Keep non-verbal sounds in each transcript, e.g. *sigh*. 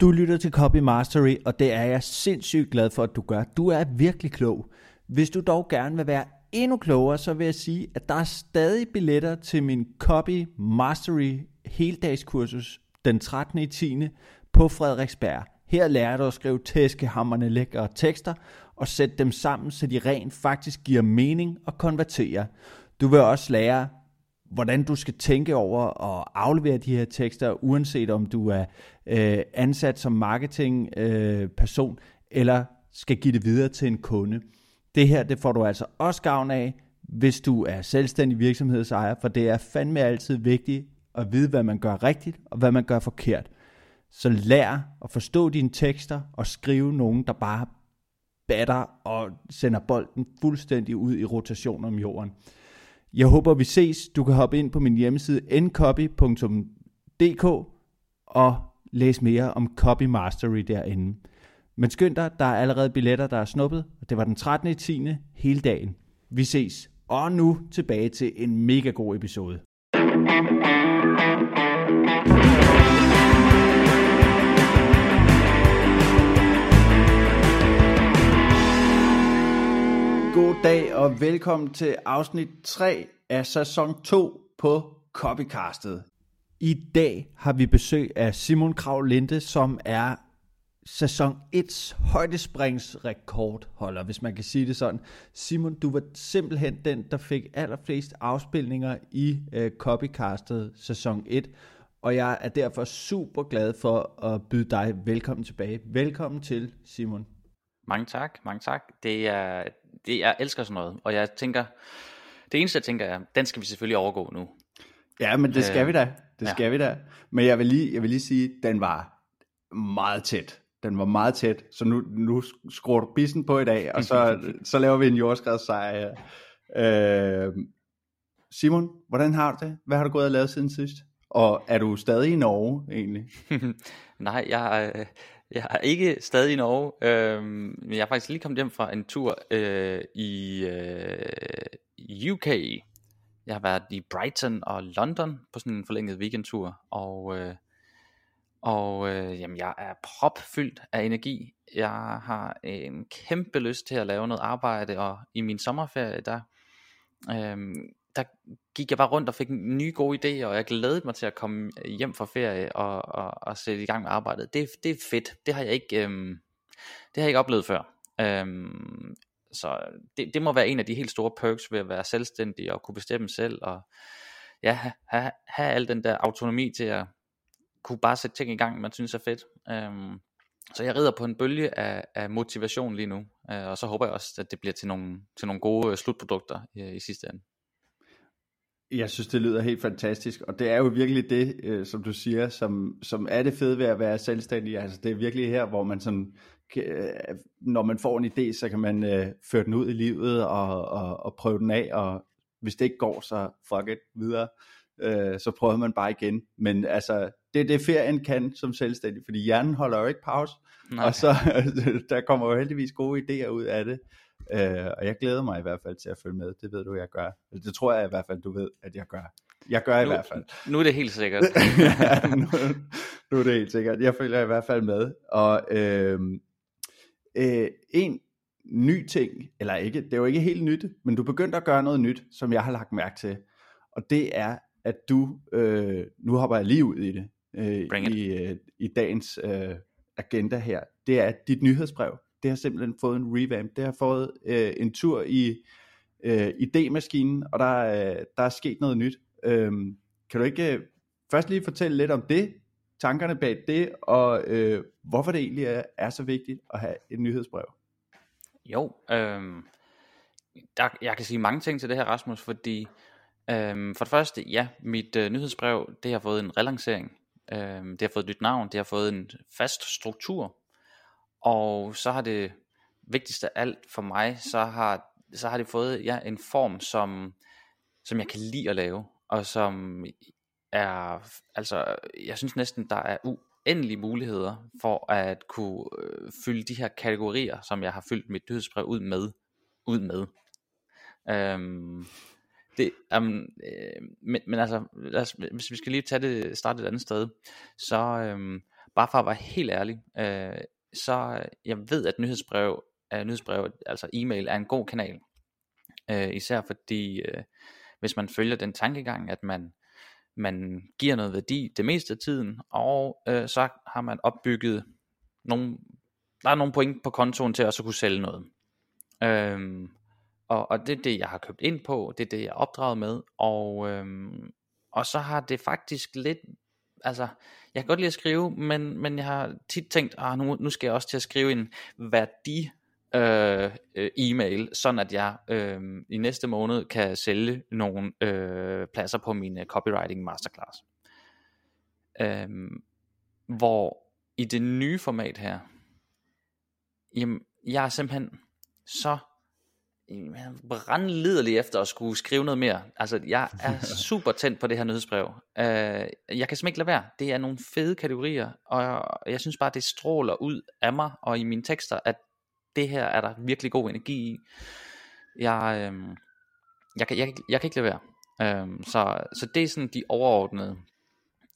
Du lytter til Copy Mastery, og det er jeg sindssygt glad for, at du gør. Du er virkelig klog. Hvis du dog gerne vil være endnu klogere, så vil jeg sige, at der er stadig billetter til min Copy Mastery heldagskursus den 13. i 10. på Frederiksberg. Her lærer du at skrive tæskehammerne lækre tekster og sætte dem sammen, så de rent faktisk giver mening og konverterer. Du vil også lære, hvordan du skal tænke over at aflevere de her tekster, uanset om du er øh, ansat som marketingperson øh, person, eller skal give det videre til en kunde. Det her, det får du altså også gavn af, hvis du er selvstændig virksomhedsejer, for det er fandme altid vigtigt at vide, hvad man gør rigtigt og hvad man gør forkert. Så lær at forstå dine tekster og skrive nogen, der bare batter og sender bolden fuldstændig ud i rotation om jorden. Jeg håber, vi ses. Du kan hoppe ind på min hjemmeside ncopy.dk og læse mere om Copy Mastery derinde. Men skynd dig, der er allerede billetter, der er snuppet. Det var den 13. i 10. hele dagen. Vi ses. Og nu tilbage til en mega god episode. God dag og velkommen til afsnit 3 af sæson 2 på Copycastet. I dag har vi besøg af Simon Krav Linde, som er sæson 1's højdespringsrekordholder, hvis man kan sige det sådan. Simon, du var simpelthen den, der fik allerflest afspilninger i uh, Copycastet sæson 1, og jeg er derfor super glad for at byde dig velkommen tilbage. Velkommen til, Simon. Mange tak, mange tak. Det er, det, jeg elsker sådan noget, og jeg tænker, det eneste jeg tænker er, den skal vi selvfølgelig overgå nu. Ja, men det skal øh, vi da. Det skal ja. vi da. Men jeg vil lige, jeg vil lige sige, den var meget tæt. Den var meget tæt, så nu, nu skruer du bissen på i dag, og så, *laughs* så laver vi en jordskredssejr. Øh, Simon, hvordan har du det? Hvad har du gået og lavet siden sidst? Og er du stadig i Norge egentlig? *laughs* Nej, jeg, jeg er ikke stadig i Norge, øh, men jeg er faktisk lige kommet hjem fra en tur øh, i øh, UK. Jeg har været i Brighton og London på sådan en forlænget weekendtur, og, øh, og øh, jamen, jeg er propfyldt af energi. Jeg har en kæmpe lyst til at lave noget arbejde, og i min sommerferie, der, øh, der gik jeg bare rundt og fik nye gode idéer, og jeg glædede mig til at komme hjem fra ferie og, og, og sætte i gang med arbejdet. Det, det er fedt. Det har jeg ikke, øh, det har jeg ikke oplevet før. Øhm, så øh, det, det må være en af de helt store perks ved at være selvstændig og kunne bestemme selv og ja, have, have al den der autonomi til at kunne bare sætte ting i gang, man synes er fedt. Øhm, så jeg rider på en bølge af, af motivation lige nu, øh, og så håber jeg også, at det bliver til nogle, til nogle gode øh, slutprodukter i, i sidste ende. Jeg synes, det lyder helt fantastisk, og det er jo virkelig det, øh, som du siger, som, som er det fede ved at være selvstændig. Altså, det er virkelig her, hvor man sådan, når man får en idé, så kan man øh, føre den ud i livet og, og, og prøve den af, og hvis det ikke går, så fuck it videre. Øh, så prøver man bare igen. Men altså, det er det ferien kan som selvstændig, fordi hjernen holder jo ikke pause, Nej. og så *laughs* der kommer jo heldigvis gode idéer ud af det. Øh, og jeg glæder mig i hvert fald til at følge med. Det ved du, jeg gør. Det tror jeg i hvert fald, du ved, at jeg gør. Jeg gør nu, i hvert fald. Nu er det helt sikkert. *laughs* ja, nu, nu er det helt sikkert. Jeg følger i hvert fald med. Og øh, øh, en ny ting, eller ikke, det er jo ikke helt nyt, men du begyndte at gøre noget nyt, som jeg har lagt mærke til. Og det er, at du, øh, nu hopper jeg lige ud i det, øh, i, øh, i dagens øh, agenda her, det er dit nyhedsbrev det har simpelthen fået en revamp. Det har fået øh, en tur i øh, idémaskinen, og der, øh, der er sket noget nyt. Øh, kan du ikke øh, først lige fortælle lidt om det, tankerne bag det, og øh, hvorfor det egentlig er, er så vigtigt at have et nyhedsbrev? Jo, øh, der, jeg kan sige mange ting til det her, Rasmus, fordi øh, for det første, ja, mit øh, nyhedsbrev, det har fået en relancering. Øh, det har fået et nyt navn, det har fået en fast struktur, og så har det vigtigste af alt for mig, så har, så har det fået ja, en form, som, som jeg kan lide at lave, og som er, altså, jeg synes næsten, der er uendelige muligheder for at kunne øh, fylde de her kategorier, som jeg har fyldt mit nyhedsbrev ud med, ud med. Øhm, det, um, øh, men, men altså, os, hvis vi skal lige tage det, starte et andet sted, så, øhm, bare for at være helt ærlig, øh, så øh, jeg ved, at nyhedsbrev, øh, nyhedsbrev, altså e-mail, er en god kanal. Øh, især fordi, øh, hvis man følger den tankegang, at man, man giver noget værdi det meste af tiden, og øh, så har man opbygget nogle, der er nogle point på kontoen til at så kunne sælge noget. Øhm, og, og det er det, jeg har købt ind på, det er det, jeg er opdraget med, og, øhm, og så har det faktisk lidt, altså, jeg kan godt lide at skrive, men, men jeg har tit tænkt, ah, nu, nu skal jeg også til at skrive en værdi øh, øh, e-mail, sådan at jeg øh, i næste måned kan sælge nogle øh, pladser på min copywriting masterclass. Øh, hvor i det nye format her, jamen, jeg er simpelthen så brandliderlig efter at skulle skrive noget mere. Altså, jeg er *laughs* super tændt på det her nyhedsbrev. Uh, jeg kan simpelthen ikke lade være. Det er nogle fede kategorier, og jeg synes bare, det stråler ud af mig og i mine tekster, at det her er der virkelig god energi i. Jeg, øh, jeg, kan, jeg, jeg kan ikke lade være. Øh, så, så det er sådan de overordnede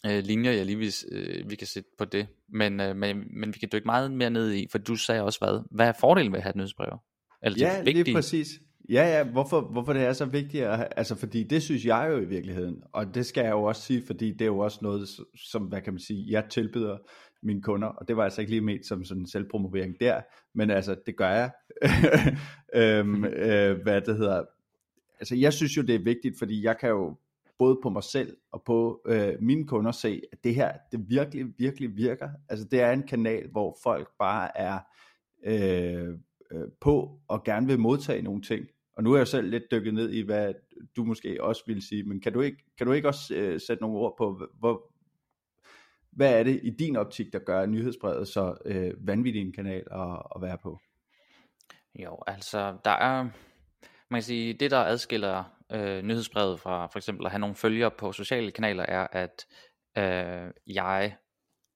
øh, linjer, jeg lige vil, øh, vi kan sætte på det. Men, øh, men, men vi kan dykke meget mere ned i, for du sagde også hvad. Hvad er fordelen ved at have et nyhedsbrev? Eller ja, det vigtige? lige præcis. Ja, ja, hvorfor, hvorfor det er så vigtigt, at, altså fordi det synes jeg jo i virkeligheden, og det skal jeg jo også sige, fordi det er jo også noget, som, hvad kan man sige, jeg tilbyder mine kunder, og det var altså ikke lige ment som sådan en selvpromovering der, men altså, det gør jeg. *laughs* øhm, øh, hvad det hedder. Altså, jeg synes jo, det er vigtigt, fordi jeg kan jo både på mig selv og på øh, mine kunder se, at det her, det virkelig, virkelig virker. Altså, det er en kanal, hvor folk bare er øh, øh, på og gerne vil modtage nogle ting. Og nu er jeg selv lidt dykket ned i, hvad du måske også vil sige, men kan du ikke, kan du ikke også øh, sætte nogle ord på, hvor, hvad er det i din optik, der gør nyhedsbrevet så øh, vanvittig en kanal at, at være på? Jo, altså der er, man kan sige, det der adskiller øh, nyhedsbrevet fra for eksempel at have nogle følgere på sociale kanaler, er at øh, jeg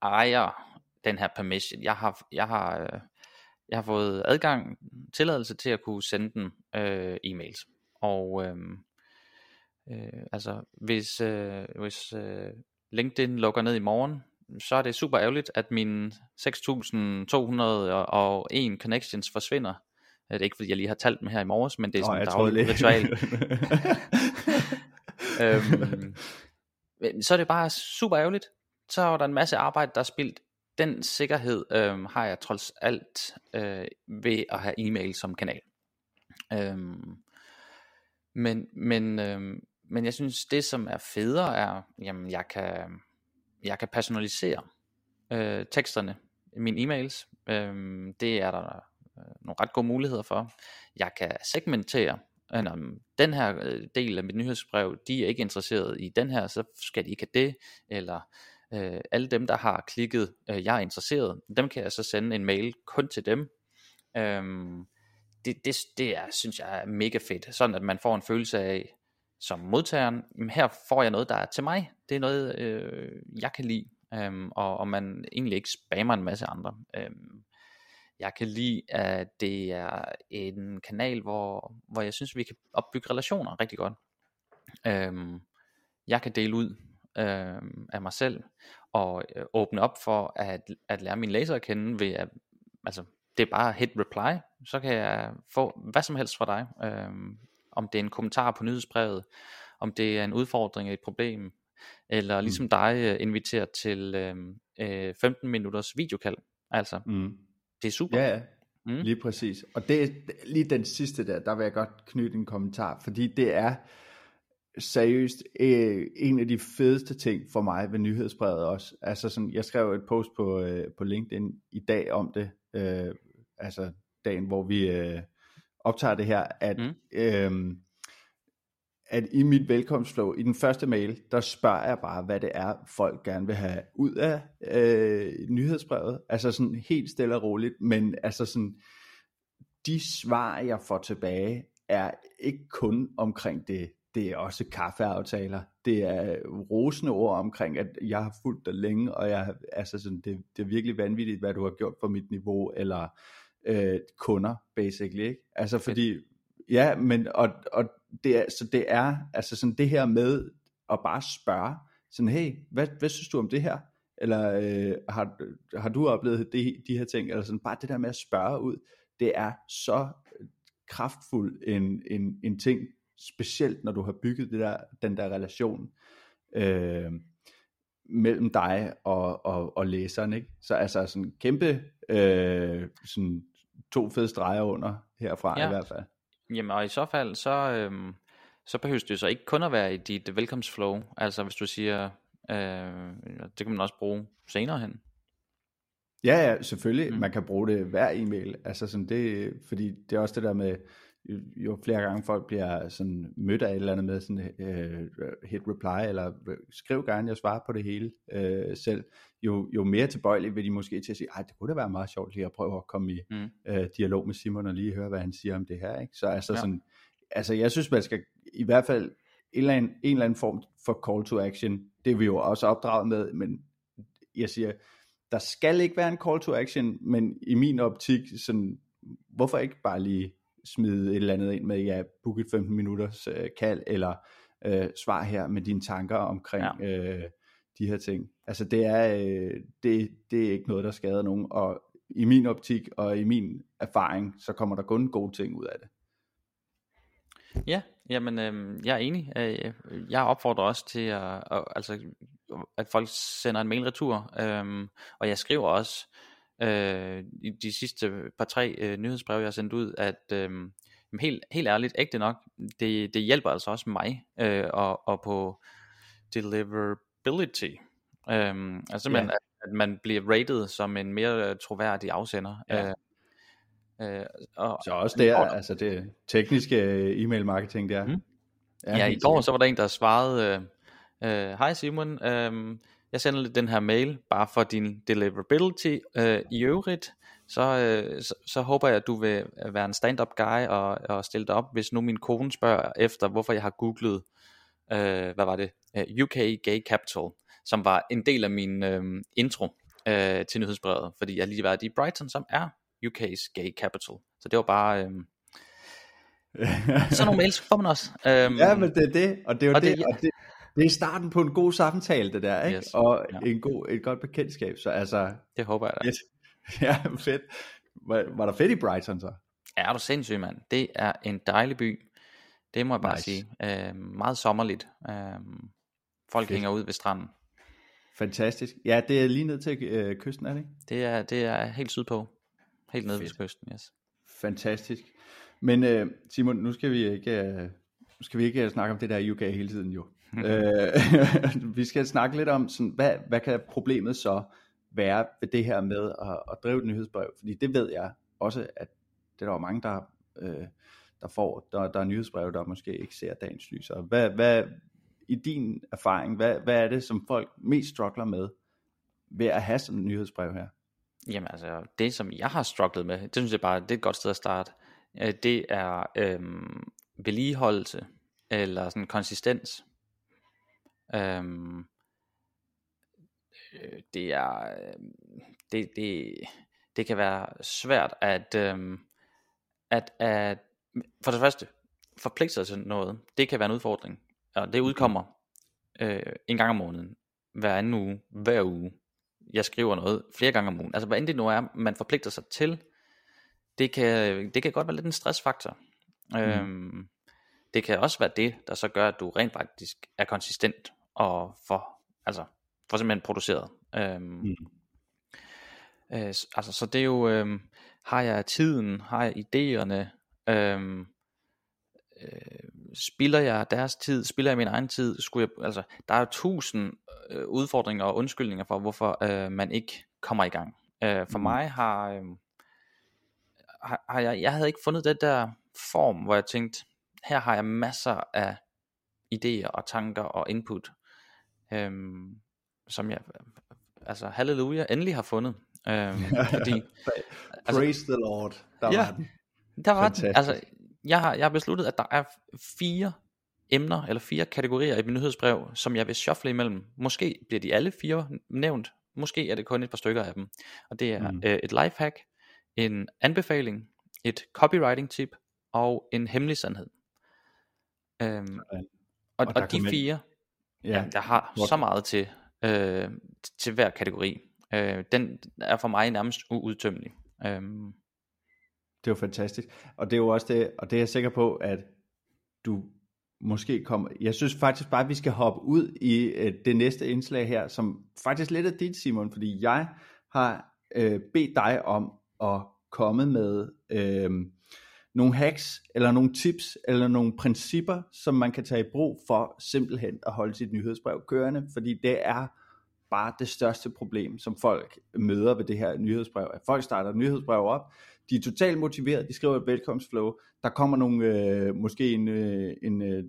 ejer den her permission. Jeg har, jeg har, øh, jeg har fået adgang, tilladelse til at kunne sende den øh, e-mails. Og øh, øh, altså hvis, øh, hvis øh, LinkedIn lukker ned i morgen, så er det super ærgerligt, at mine 6.201 connections forsvinder. Det er ikke fordi jeg lige har talt dem her i morges, men det er sådan en daglig ritual. *laughs* øhm, så er det bare super ærgerligt. Så er der en masse arbejde, der er spildt. Den sikkerhed øhm, har jeg trods alt øh, ved at have e-mail som kanal. Øhm, men, men, øhm, men jeg synes, det som er federe er, jamen jeg kan, jeg kan personalisere øh, teksterne i mine e-mails. Øh, det er der øh, nogle ret gode muligheder for. Jeg kan segmentere. Øh, den her øh, del af mit nyhedsbrev, de er ikke interesseret i den her, så skal de ikke have det. Eller øh, alle dem, der har klikket, øh, jeg er interesseret, dem kan jeg så sende en mail kun til dem. Øh, det, det, det er, synes jeg er mega fedt. Sådan at man får en følelse af, som modtageren, jamen her får jeg noget, der er til mig. Det er noget, øh, jeg kan lide, øhm, og, og man egentlig ikke spammer en masse andre. Øhm, jeg kan lide, at det er en kanal, hvor, hvor jeg synes, vi kan opbygge relationer rigtig godt. Øhm, jeg kan dele ud øhm, af mig selv, og øh, åbne op for at, at lære mine læsere at kende ved at, altså, det er bare hit reply, så kan jeg få hvad som helst fra dig. Øhm, om det er en kommentar på nyhedsbrevet, om det er en udfordring, et problem, eller mm. ligesom mm. dig øh, inviterer til øh, 15 øh, minutters videokald. Altså, mm. det er super. Ja, ja. Mm. Lige præcis. Og det lige den sidste der, der vil jeg godt knytte en kommentar, fordi det er seriøst øh, en af de fedeste ting for mig ved nyhedsbrevet også. Altså sådan, jeg skrev et post på, øh, på LinkedIn i dag om det, øh, altså dagen, hvor vi øh, optager det her, at, mm. øhm, at i mit velkomstflow, i den første mail, der spørger jeg bare, hvad det er, folk gerne vil have ud af øh, nyhedsbrevet. Altså sådan helt stille og roligt, men altså sådan, de svar, jeg får tilbage, er ikke kun omkring det, det er også kaffeaftaler, det er rosende ord omkring, at jeg har fulgt dig længe, og jeg, altså sådan, det, det er virkelig vanvittigt, hvad du har gjort for mit niveau, eller øh, kunder, basically, ikke? Altså fordi, ja, men, og, og det er, så det er, altså sådan det her med at bare spørge, sådan, hey, hvad, hvad synes du om det her? eller øh, har, har du oplevet de, de her ting, eller sådan bare det der med at spørge ud, det er så kraftfuld en, en, en ting, specielt når du har bygget det der, den der relation øh, mellem dig og, og, og læseren, ikke? Så altså sådan kæmpe øh, sådan to fede streger under herfra ja. i hvert fald. Jamen og i så fald, så, øhm, så behøver det jo så ikke kun at være i dit velkomstflow. Altså hvis du siger, øh, det kan man også bruge senere hen. Ja, ja, selvfølgelig. Mm. Man kan bruge det hver e-mail. Altså sådan det, fordi det er også det der med, jo flere gange folk bliver sådan mødt af et eller andet med sådan uh, hit reply, eller skriv gerne, jeg svarer på det hele uh, selv, jo, jo mere tilbøjeligt vil de måske til at sige, ej, det kunne da være meget sjovt lige at prøve at komme i mm. uh, dialog med Simon og lige høre, hvad han siger om det her. Ikke? Så altså, ja. sådan, altså jeg synes, man skal i hvert fald en eller, anden, en eller anden form for call to action, det er vi jo også opdraget med, men jeg siger, der skal ikke være en call to action, men i min optik, sådan, hvorfor ikke bare lige smide et eller andet ind med, ja, book et 15 minutters øh, kald, eller øh, svar her med dine tanker omkring ja. øh, de her ting. Altså det er, øh, det, det er ikke noget, der skader nogen, og i min optik og i min erfaring, så kommer der kun gode ting ud af det. Ja, jamen øh, jeg er enig. Øh, jeg opfordrer også til at, at, altså, at folk sender en mail retur, øh, og jeg skriver også, øh, i de sidste par tre øh, nyhedsbreve, jeg har sendt ud, at øh, helt, helt ærligt, ægte nok, det, det hjælper altså også mig øh, og, og på deliverability. Øh, altså simpelthen, ja. at, at man bliver rated som en mere troværdig afsender. Ja. Øh, Øh, og, så også der, altså det tekniske e-mail marketing der. Mm. Ja, ja i går så var der en, der svarede, øh, øh, hej Simon, øh, jeg sender lidt den her mail, bare for din deliverability. Øh, I øvrigt, så, øh, så, så håber jeg, at du vil være en stand-up guy og, og stille dig op, hvis nu min kone spørger efter, hvorfor jeg har googlet, øh, hvad var det, uh, UK Gay Capital, som var en del af min øh, intro øh, til nyhedsbrevet, fordi jeg lige var i Brighton, som er UK's Gay Capital. Så det var bare... Øh, *laughs* sådan nogle mails får man også. Øhm, ja, men det er det, og det er jo og det, det, og det, det er starten på en god samtale, det der, ikke? Yes. Og ja. en god, et godt bekendtskab, så altså... Det håber jeg da. Yes. *laughs* Ja, fedt. Var, var der fedt i Brighton så? Ja, er du sindssyg, mand. Det er en dejlig by. Det må jeg bare nice. sige. Øh, meget sommerligt. Øh, folk fedt. hænger ud ved stranden. Fantastisk. Ja, det er lige ned til øh, kysten, er det ikke? Det er, det er helt sydpå. Helt nede ved kysten, yes. Fantastisk. Men øh, Simon, nu skal vi ikke... Øh, skal vi ikke snakke om det der UK hele tiden jo. *laughs* øh, *laughs* vi skal snakke lidt om, sådan, hvad, hvad kan problemet så være ved det her med at, at drive et nyhedsbrev? Fordi det ved jeg også, at det er der mange, der, øh, der får, der, der er nyhedsbrev, der måske ikke ser dagens lys. Og hvad, hvad, i din erfaring, hvad, hvad er det, som folk mest struggler med ved at have sådan et nyhedsbrev her? Jamen altså, det som jeg har strugglet med, det synes jeg bare, det er et godt sted at starte. Øh, det er øhm, vedligeholdelse, eller sådan konsistens. Øhm, øh, det er øh, det, det, det kan være svært at, øhm, at, at for det første forpligte sig til noget, det kan være en udfordring, og det udkommer øh, en gang om måneden, hver anden uge, hver uge. Jeg skriver noget flere gange om ugen. Altså hvad end det nu er, man forpligter sig til, det kan, det kan godt være lidt en stressfaktor. Mm. Øhm, det kan også være det, der så gør, at du rent faktisk er konsistent og for, altså, for simpelthen produceret. Øhm, mm. øh, altså, så det er jo, øhm, har jeg tiden, har jeg idéerne, øhm, øh, spilder jeg deres tid, spilder jeg min egen tid, skulle jeg, altså, der er tusind øh, udfordringer og undskyldninger for, hvorfor øh, man ikke kommer i gang. Øh, for mm. mig har, øh, har, har jeg, jeg havde ikke fundet det der form, hvor jeg tænkte, her har jeg masser af idéer og tanker og input, øhm, som jeg, altså halleluja, endelig har fundet. Øhm, *laughs* fordi, altså, Praise the Lord, der ja, var den. Der var den. Altså, jeg har, jeg har besluttet, at der er fire emner, eller fire kategorier i min nyhedsbrev, som jeg vil shuffle imellem. Måske bliver de alle fire nævnt, måske er det kun et par stykker af dem. Og det er mm. øh, et lifehack, en anbefaling, et copywriting tip og en hemmelig sandhed. Øhm, og, og, og de fire, ja, ja, der har hvor... så meget til, øh, til hver kategori. Øh, den er for mig nærmest uudtømmelig. Øh, det er jo fantastisk. Og det er jo også det, og det er jeg sikker på, at du måske kommer... Jeg synes faktisk bare, at vi skal hoppe ud i øh, det næste indslag her, som faktisk lidt er dit, Simon, fordi jeg har øh, bedt dig om at komme med øh, nogle hacks, eller nogle tips, eller nogle principper, som man kan tage i brug for simpelthen at holde sit nyhedsbrev kørende, fordi det er bare det største problem, som folk møder ved det her nyhedsbrev. At folk starter et nyhedsbrev op, de er totalt motiveret, de skriver et velkomstflow, der kommer nogle, øh, måske en, øh, en øh,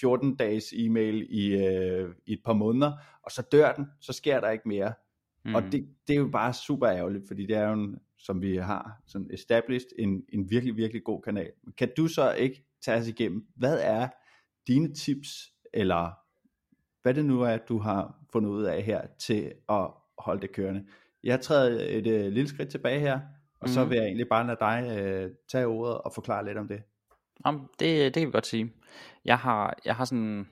14 dages e-mail i, øh, i et par måneder, og så dør den, så sker der ikke mere. Mm. Og det, det er jo bare super ærgerligt, fordi det er jo en, som vi har sådan established, en, en virkelig, virkelig god kanal. Kan du så ikke tage os igennem, hvad er dine tips, eller hvad det nu er, du har fundet ud af her, til at holde det kørende? Jeg træder et, et lille skridt tilbage her, og mm. så vil jeg egentlig bare lade dig øh, tage ordet og forklare lidt om det. Jamen, det, det kan vi godt sige. Jeg har, jeg har sådan,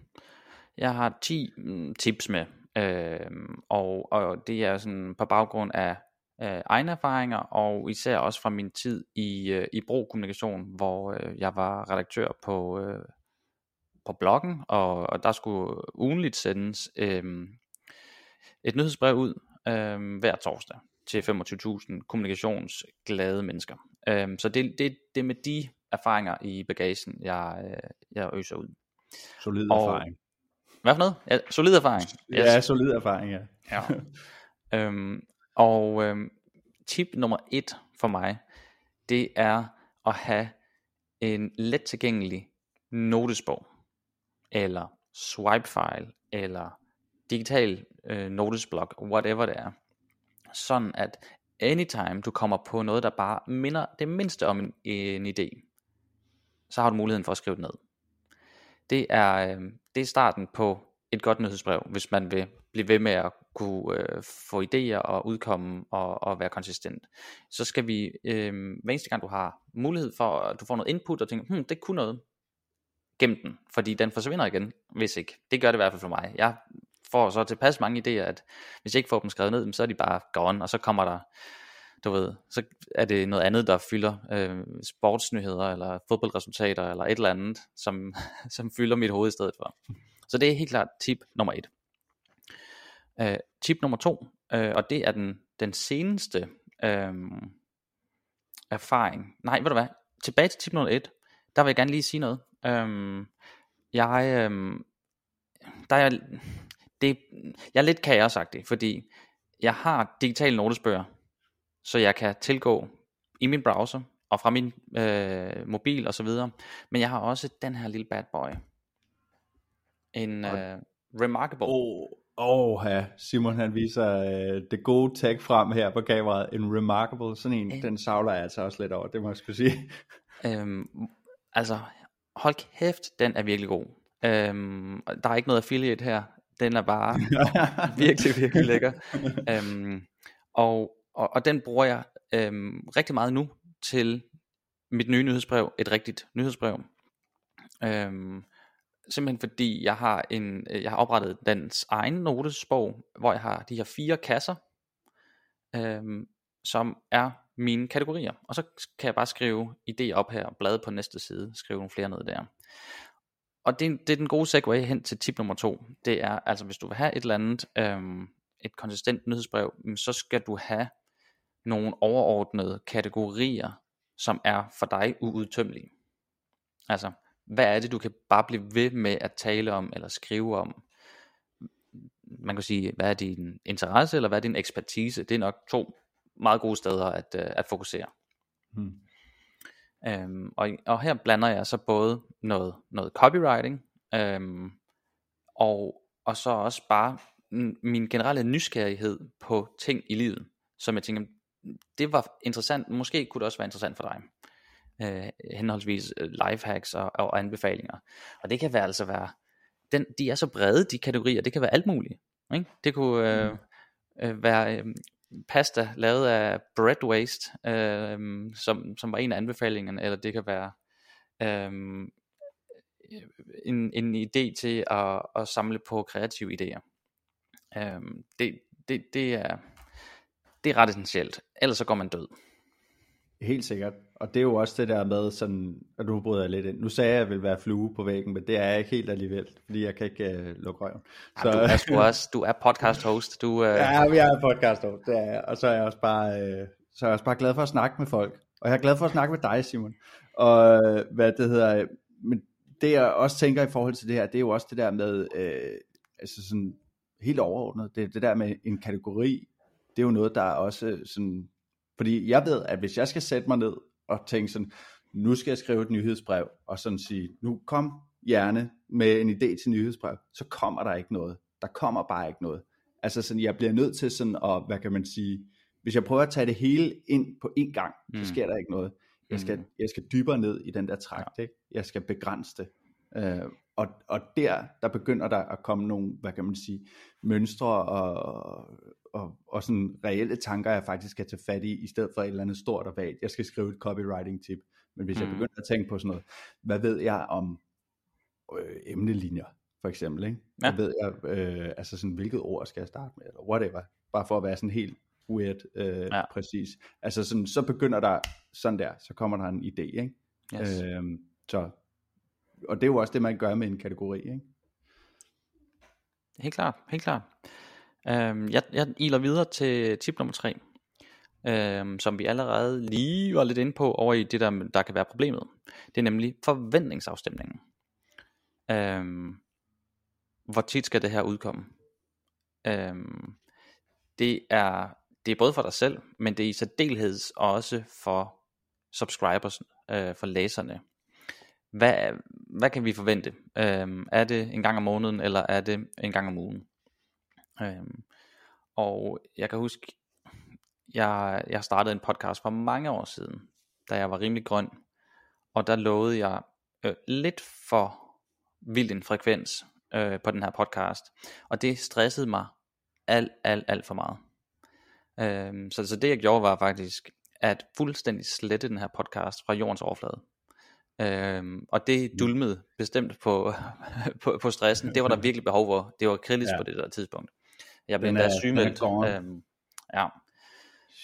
jeg har 10 mm, tips med, øh, og, og det er sådan på baggrund af øh, egne erfaringer, og især også fra min tid i, øh, i Bro Kommunikation, hvor øh, jeg var redaktør på, øh, på bloggen, og, og der skulle ugenligt sendes øh, et nyhedsbrev ud øh, hver torsdag til 25.000 kommunikationsglade mennesker. Øhm, så det, det, det er med de erfaringer i bagagen, jeg, øh, jeg øser ud. Solid og, erfaring. Hvad for noget? Ja, solid erfaring. Yes. Ja, solid erfaring, ja. ja. *laughs* øhm, og øh, tip nummer et for mig, det er at have en let tilgængelig notesbog, eller swipefile, eller digital øh, notesblok, whatever det er sådan at anytime du kommer på noget, der bare minder det mindste om en, en idé, så har du muligheden for at skrive det ned. Det er, øh, det er starten på et godt nyhedsbrev, hvis man vil blive ved med at kunne øh, få idéer og udkomme og, og være konsistent. Så skal vi, øh, hver eneste gang du har mulighed for, at du får noget input og tænker, hmm, det kunne noget, gem den, fordi den forsvinder igen, hvis ikke. Det gør det i hvert fald for mig. Jeg får så tilpas mange idéer, at hvis jeg ikke får dem skrevet ned, så er de bare gone, og så kommer der, du ved, så er det noget andet, der fylder øh, sportsnyheder, eller fodboldresultater, eller et eller andet, som, *laughs* som fylder mit hoved i stedet for. Så det er helt klart tip nummer et. Øh, tip nummer to, øh, og det er den, den seneste øh, erfaring. Nej, ved du hvad? Tilbage til tip nummer et. Der vil jeg gerne lige sige noget. Øh, jeg, øh, der er det, jeg er lidt kaosagtig, fordi jeg har digitale notesbøger, så jeg kan tilgå i min browser og fra min øh, mobil og så videre. Men jeg har også den her lille bad boy. En øh, Remarkable. Åh, oh, ja. Simon han viser øh, det gode tag frem her på kameraet. En Remarkable, sådan en, en, den savler jeg altså også lidt over, det må jeg skulle sige. *laughs* øhm, altså, hold kæft, den er virkelig god. Øhm, der er ikke noget affiliate her. Den er bare *laughs* virkelig, virkelig lækker. øhm, og, og, og den bruger jeg øhm, rigtig meget nu til mit nye nyhedsbrev, et rigtigt nyhedsbrev. Øhm, simpelthen fordi jeg har en øh, jeg har oprettet dens egen notesbog, hvor jeg har de her fire kasser, øhm, som er mine kategorier. Og så kan jeg bare skrive idé op her, blade på næste side, skrive nogle flere ned der og det, det er den gode segue hen til tip nummer to. Det er altså, hvis du vil have et eller andet, øhm, et konsistent nyhedsbrev, så skal du have nogle overordnede kategorier, som er for dig uudtømmelige. Altså, hvad er det, du kan bare blive ved med at tale om eller skrive om? Man kan sige, hvad er din interesse, eller hvad er din ekspertise? Det er nok to meget gode steder at, øh, at fokusere. Hmm. Øhm, og, og her blander jeg så både noget, noget copywriting, øhm, og, og så også bare min generelle nysgerrighed på ting i livet, som jeg tænker, det var interessant, måske kunne det også være interessant for dig. Øh, henholdsvis øh, lifehacks og, og anbefalinger. Og det kan være altså være, den, de er så brede, de kategorier, det kan være alt muligt. Ikke? Det kunne øh, mm. øh, være øh, pasta lavet af bread waste, øh, som, som var en af anbefalingerne, eller det kan være øh, en, en idé til at, at samle på kreative idéer. Øhm, det, det, det, er, det er ret essentielt. Ellers så går man død. Helt sikkert. Og det er jo også det der med sådan, at du bryder lidt ind. Nu sagde jeg, at jeg vil være flue på væggen, men det er jeg ikke helt alligevel, fordi jeg kan ikke uh, lukke røven. Så... Ja, du, er sgu også, du er podcast host. Du, uh... Ja, jeg er podcast host, det er jeg. Og så er jeg også bare, uh, så er jeg også bare glad for at snakke med folk. Og jeg er glad for at snakke med dig, Simon. Og hvad det hedder, men det jeg også tænker i forhold til det her, det er jo også det der med, uh, altså sådan helt overordnet, det, det der med en kategori, det er jo noget, der er også sådan, fordi jeg ved, at hvis jeg skal sætte mig ned og tænke sådan, nu skal jeg skrive et nyhedsbrev, og sådan sige, nu kom hjerne med en idé til nyhedsbrev, så kommer der ikke noget. Der kommer bare ikke noget. Altså sådan, jeg bliver nødt til sådan, at, hvad kan man sige, hvis jeg prøver at tage det hele ind på én gang, mm. så sker der ikke noget. Jeg skal, mm. jeg skal dybere ned i den der trakt, ja. ikke? jeg skal begrænse det. Øh, og, og der, der begynder der at komme nogle, hvad kan man sige, mønstre og, og, og sådan reelle tanker, jeg faktisk skal tage fat i, i stedet for et eller andet stort og vagt. Jeg skal skrive et copywriting tip. Men hvis mm. jeg begynder at tænke på sådan noget, hvad ved jeg om øh, emnelinjer, for eksempel, ikke? Ja. Hvad ved jeg, øh, altså sådan, hvilket ord skal jeg starte med, eller whatever, bare for at være sådan helt weird øh, ja. præcis. Altså sådan, så begynder der sådan der, så kommer der en idé, ikke? Yes. Øhm, så, og det er jo også det, man gør med en kategori, ikke? Helt klart, helt klart. Øhm, jeg, jeg iler videre til tip nummer 3, øhm, som vi allerede lige var lidt inde på over i det, der, der kan være problemet. Det er nemlig forventningsafstemningen. Øhm, hvor tit skal det her udkomme? Øhm, det er det er både for dig selv, men det er i særdeleshed også for subscribers, øh, for læserne. Hvad, hvad kan vi forvente? Øhm, er det en gang om måneden, eller er det en gang om ugen? Øhm, og jeg kan huske, jeg, jeg startede en podcast for mange år siden, da jeg var rimelig grøn, og der lovede jeg øh, lidt for vild en frekvens øh, på den her podcast, og det stressede mig alt, alt, alt for meget. Øhm, så, så det jeg gjorde var faktisk at fuldstændig slette den her podcast fra jordens overflade. Øhm, og det mm. dulmede bestemt på, *laughs* på, på stressen. Det var der virkelig behov for. Det var kritisk ja. på det der tidspunkt. Jeg blev endda sygemeldt. Øhm, ja.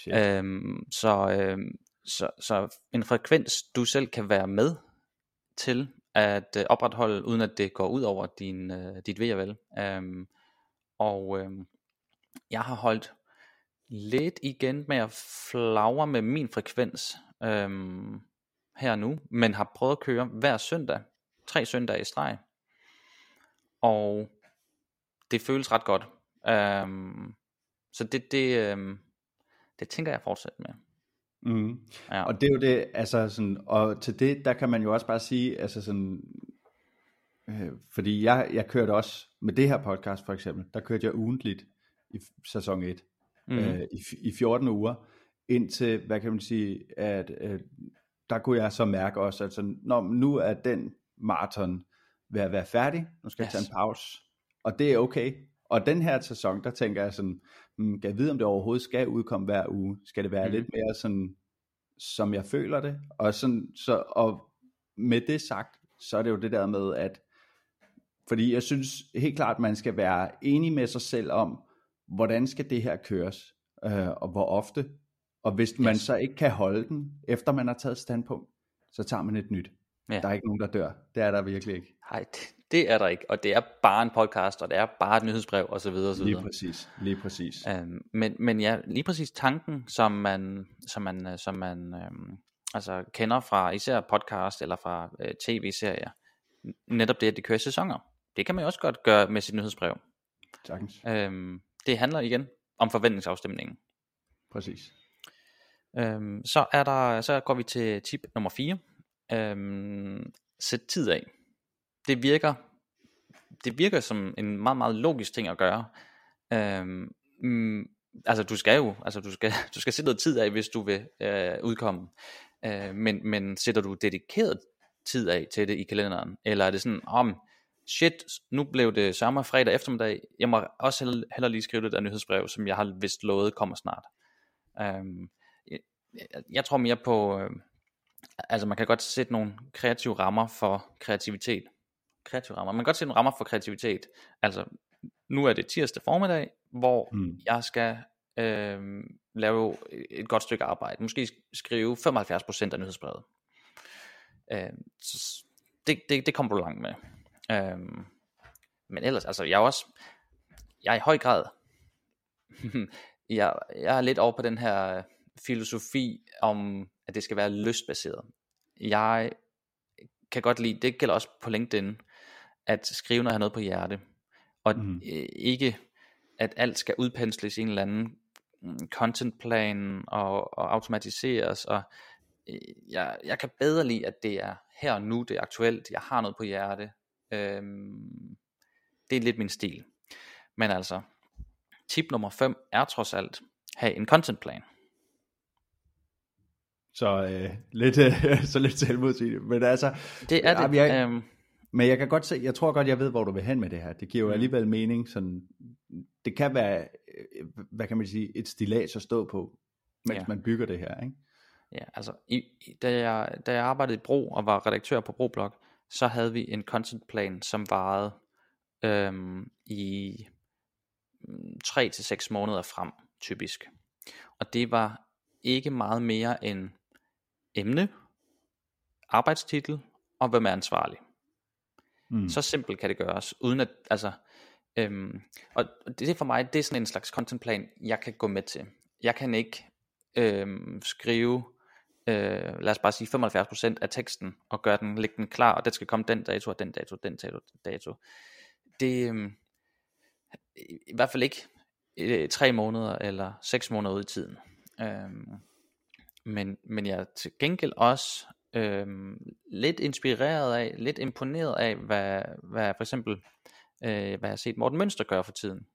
Øhm, så, øhm, så, så en frekvens, du selv kan være med til at øh, opretholde, uden at det går ud over din, øh, dit ved og vel. Øhm, og øhm, jeg har holdt lidt igen med at flagre med min frekvens øhm, her nu, men har prøvet at køre hver søndag, tre søndage i streg. Og det føles ret godt. Øhm, så det, det, øhm, det tænker jeg fortsat med. Mm. Ja. Og det er jo det, altså sådan, og til det, der kan man jo også bare sige, altså sådan, øh, fordi jeg, jeg kørte også, med det her podcast for eksempel, der kørte jeg ugentligt i sæson 1, mm. øh, i, i 14 uger, indtil, hvad kan man sige, at øh, der kunne jeg så mærke også, at sådan, når nu er den maraton ved at være færdig, nu skal yes. jeg tage en pause, og det er okay, og den her sæson, der tænker jeg sådan, hmm, kan jeg vide, om det overhovedet skal udkomme hver uge? Skal det være mm. lidt mere sådan, som jeg føler det? Og, sådan, så, og med det sagt, så er det jo det der med, at fordi jeg synes helt klart, man skal være enig med sig selv om, hvordan skal det her køres, øh, og hvor ofte. Og hvis man yes. så ikke kan holde den, efter man har taget standpunkt, så tager man et nyt. Ja. Der er ikke nogen, der dør. Det er der virkelig ikke. Nej, det er der ikke, og det er bare en podcast, og det er bare et nyhedsbrev osv. så videre. Lige præcis, lige præcis. Øhm, men, men ja, lige præcis tanken, som man, som man, som man øhm, altså kender fra især podcast eller fra øh, tv-serier, netop det, at det kører sæsoner. Det kan man jo også godt gøre med sit nyhedsbrev. Sagtens. Øhm, det handler igen om forventningsafstemningen. Præcis. Øhm, så er der, så går vi til tip nummer 4. Øhm, sæt tid af det virker, det virker som en meget, meget logisk ting at gøre. Øhm, mm, altså du skal jo, altså du skal, *laughs* du skal sætte noget tid af, hvis du vil øh, udkomme. Øh, men, men sætter du dedikeret tid af til det i kalenderen? Eller er det sådan, om oh, shit, nu blev det sommer fredag eftermiddag, jeg må også heller, heller lige skrive det der nyhedsbrev, som jeg har vist lovet kommer snart. Øhm, jeg, jeg tror mere på, øh, altså man kan godt sætte nogle kreative rammer for kreativitet kreative rammer. Man kan godt sætte nogle rammer for kreativitet. Altså, nu er det tirsdag formiddag, hvor Mm. jeg skal øh, lave et godt stykke arbejde. Måske skrive 75% af nyhedsbrevet. Øh, det, det, det kommer du langt med. Øh, men ellers, altså jeg er også, jeg er i høj grad, *laughs* jeg, jeg er lidt over på den her filosofi om, at det skal være lystbaseret. Jeg kan godt lide, det gælder også på LinkedIn, at skrive, når jeg har noget på hjerte. Og mm. ikke, at alt skal udpensles i en eller anden mm, contentplan og, og automatiseres. Og øh, jeg, jeg kan bedre lide, at det er her og nu, det er aktuelt, jeg har noget på hjerte. Øhm, det er lidt min stil. Men altså, tip nummer 5 er trods alt, have en contentplan. Så øh, lidt, øh, *laughs* så lidt selvmodsigende. Men altså, Det er det. Jeg, Øhm, men jeg kan godt se, jeg tror godt, jeg ved, hvor du vil hen med det her. Det giver jo Mm. alligevel mening. Sådan, det kan være, øh, hvad kan man sige, et stilas at stå på, mens Ja. man bygger det her, ikke? Ja, altså, i, i- da, jeg, da jeg arbejdede i Bro og var redaktør på Broblog, så havde vi en contentplan, som varede øhm, i 3 til seks måneder frem, typisk. Og det var ikke meget mere end emne, arbejdstitel og hvem er ansvarlig. Mm. Så simpelt kan det gøres, uden at, altså, øhm, og det er for mig, det er sådan en slags contentplan, jeg kan gå med til. Jeg kan ikke øhm, skrive, øh, lad os bare sige 75% af teksten, og gøre den, lægge den klar, og det skal komme den dato, og den dato, den dato, den dato. Det, øhm, i i hvert fald ikke øh, tre måneder eller seks måneder ud i tiden. Øhm, men, men jeg er til gengæld også øhm, lidt inspireret af, lidt imponeret af, hvad, hvad for eksempel, øh, hvad jeg har set Morten Mønster gøre for tiden.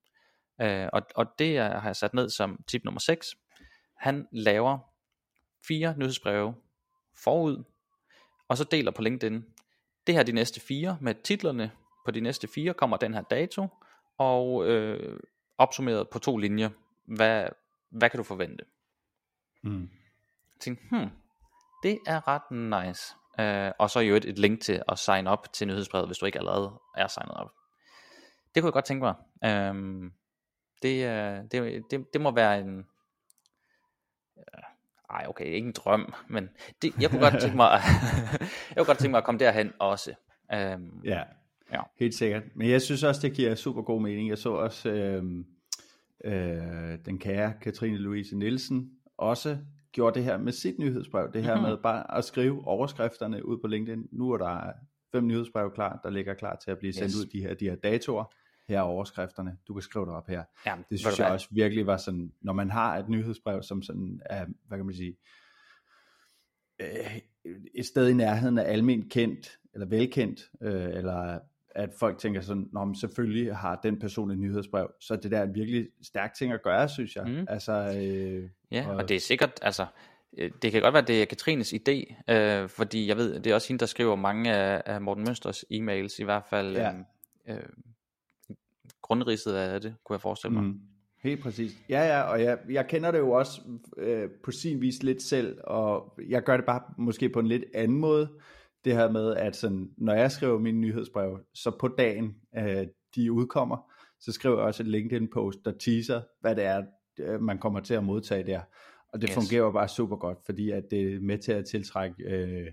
Øh, og, og det har jeg sat ned som tip nummer 6. Han laver fire nyhedsbreve forud, og så deler på LinkedIn. Det her er de næste fire, med titlerne på de næste fire kommer den her dato, og øh, opsummeret på to linjer, hvad, hvad kan du forvente? Mm. Jeg tænkte, hmm, det er ret nice. Uh, og så jo et, et link til at sign up til nyhedsbrevet, hvis du ikke allerede er signet op. Det kunne jeg godt tænke mig. Um, det, uh, det, det, det må være en... Uh, ej, okay, ikke en drøm, men det, jeg kunne godt tænke mig, *laughs* jeg kunne godt tænke mig at komme derhen også. Um, Ja, Ja. helt sikkert. Men jeg synes også, det giver super god mening. Jeg så også øh, øh, den kære Katrine Louise Nielsen også gjorde det her med sit nyhedsbrev. Det her Mhm. med bare at skrive overskrifterne ud på LinkedIn. Nu er der fem nyhedsbrev klar, der ligger klar til at blive sendt Yes. ud de her, de her datoer. Her er overskrifterne. Du kan skrive det op her. ja, Det synes jeg også virkelig var sådan, når man har et nyhedsbrev, som sådan er, hvad kan man sige, øh, et sted i nærheden af almen kendt, eller velkendt, øh, eller at folk tænker sådan, Nå, men selvfølgelig har den person et nyhedsbrev, så det der er en virkelig stærk ting at gøre, synes jeg. Mm. Altså, øh, Ja, Og- og det er sikkert, altså, øh, det kan godt være, det er Katrines idé, øh, fordi jeg ved, det er også hende, der skriver mange af, af Morten Mønsters e-mails, i hvert fald Ja. øh, øh, grundridset af det, kunne jeg forestille mig. Mm. Helt præcis. Ja, ja, og jeg, jeg kender det jo også øh, på sin vis lidt selv, og jeg gør det bare måske på en lidt anden måde. Det her med, at sådan, når jeg skriver mine nyhedsbrev, så på dagen, øh, de udkommer, så skriver jeg også et LinkedIn-post, der teaser, hvad det er, øh, man kommer til at modtage der. Og det Yes. fungerer bare super godt, fordi at det er med til at tiltrække øh,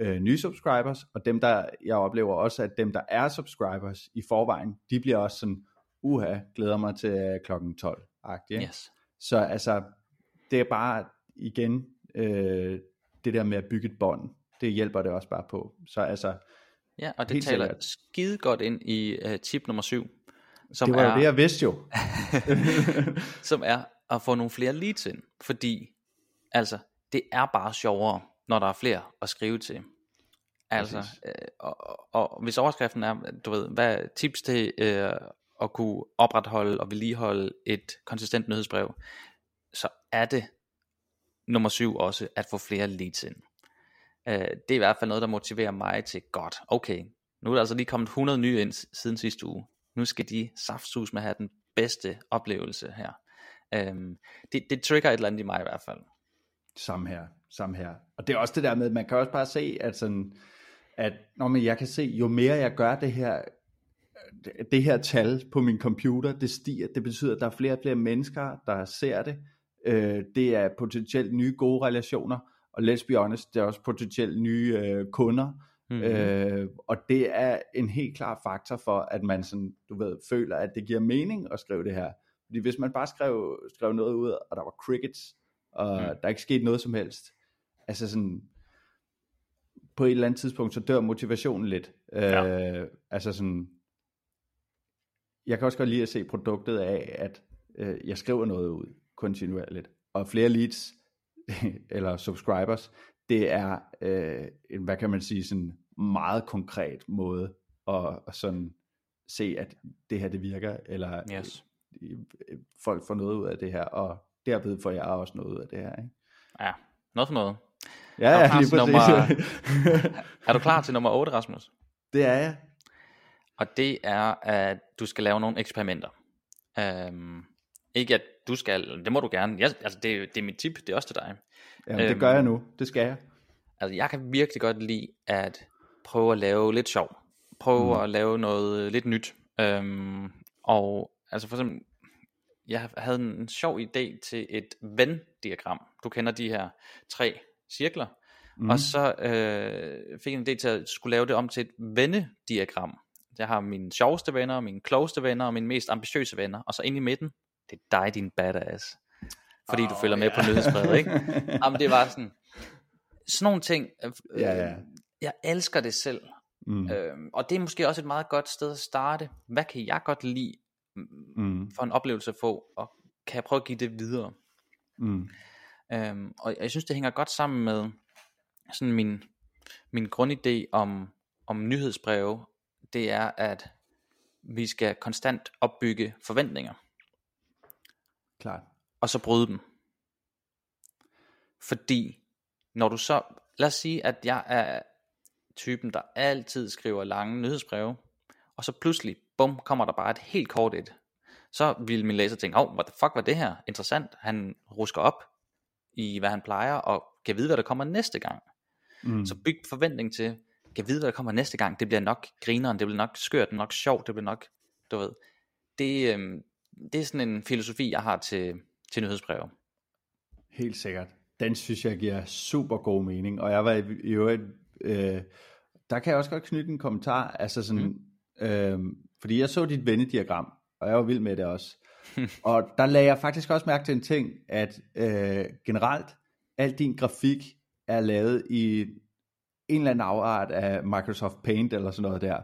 øh, nye subscribers, og dem der, jeg oplever også, at dem der er subscribers i forvejen, de bliver også sådan, uha, glæder mig til øh, klokken 12 agtigt. Yes. Så altså, det er bare igen øh, det der med at bygge et bånd, det hjælper det også bare på. Så altså, Ja, og det taler sikkert. skide godt ind i uh, tip nummer 7, som det var er, jo det, jeg vidste jo. *laughs* som er at få nogle flere leads ind, fordi altså, det er bare sjovere, når der er flere at skrive til. Altså, øh, og, og, og hvis overskriften er, du ved, hvad er tips til øh, at kunne opretholde og vedligeholde et konsistent nyhedsbrev, så er det nummer syv også at få flere leads ind. Øh, det er i hvert fald noget, der motiverer mig til, godt, okay, nu er der altså lige kommet 100 nye ind siden sidste uge. Nu skal de saftsus med at have den bedste oplevelse her. Øhm, det, det trigger et eller andet i mig i hvert fald. Samme her, samme her. Og det er også det der med, man kan også bare se, at sådan, at når man, jeg kan se, jo mere jeg gør det her, det her tal på min computer, det stiger, det betyder, at der er flere og flere mennesker, der ser det. Øh, det er potentielt nye gode relationer, og let's be honest, det er også potentielt nye øh, kunder. Mm-hmm. Øh, og det er en helt klar faktor for, at man sådan, du ved, føler, at det giver mening at skrive det her. Fordi hvis man bare skrev, skrev noget ud, og der var crickets, og mm. der ikke skete noget som helst, altså sådan, på et eller andet tidspunkt, så dør motivationen lidt. Ja. Øh, altså sådan, jeg kan også godt lide at se produktet af, at øh, jeg skriver noget ud kontinuerligt, og flere leads, *laughs* eller subscribers, det er, øh, en, hvad kan man sige, sådan meget konkret måde at, at sådan se, at det her det virker, eller yes. Øh, folk får noget ud af det her, og derved får jeg også noget ud af det her. Ikke? Ja, noget for noget. Ja, er ja, lige nummer, *laughs* er du klar til nummer 8, Rasmus? Det er jeg. Og det er, at du skal lave nogle eksperimenter. Um, ikke at du skal, det må du gerne. Jeg, altså det, det er mit tip, det er også til dig. Jamen, det gør jeg nu. Det skal jeg. Altså jeg kan virkelig godt lide at prøve at lave lidt sjov. Prøve mm. at lave noget lidt nyt. Um, og altså for eksempel, jeg havde en sjov idé til et Venn-diagram. Du kender de her tre cirkler. Mm. Og så øh, fik jeg en idé til at skulle lave det om til et vennediagram. Jeg har mine sjoveste venner, mine klogeste venner og mine mest ambitiøse venner. Og så ind i midten, det er dig, din badass. Fordi oh, du følger med yeah. på nyhedsbrevet, ikke? *laughs* Jamen, det var sådan, sådan nogle ting. Øh, ja, ja. Jeg elsker det selv. Mm. Øhm, og det er måske også et meget godt sted at starte. Hvad kan jeg godt lide mm. for en oplevelse at få, og kan jeg prøve at give det videre? Mm. Øhm, og jeg synes det hænger godt sammen med sådan min, min grundidé om, om nyhedsbreve, det er at vi skal konstant opbygge forventninger. Klart. Og så bryde dem. Fordi når du så, lad os sige at jeg er typen der altid skriver lange nyhedsbreve, og så pludselig, bum, kommer der bare et helt kort et. Så vil min læser tænke, åh, oh, what the fuck var det her? Interessant. Han rusker op, i hvad han plejer, og kan vide, hvad der kommer næste gang. Mm. Så byg forventning til, kan vide, hvad der kommer næste gang. Det bliver nok grineren, det bliver nok skørt, det bliver nok sjovt, det bliver nok, du ved. Det, øhm, det er sådan en filosofi, jeg har til, til nyhedsbreve. Helt sikkert. Den synes jeg giver super god mening, og jeg var i, øvrigt, øh, der kan jeg også godt knytte en kommentar, altså sådan, mm. øh, fordi jeg så dit vennediagram, og jeg var vild med det også. *laughs* og der lagde jeg faktisk også mærke til en ting, at øh, generelt, al din grafik er lavet i en eller anden afart af Microsoft Paint eller sådan noget der.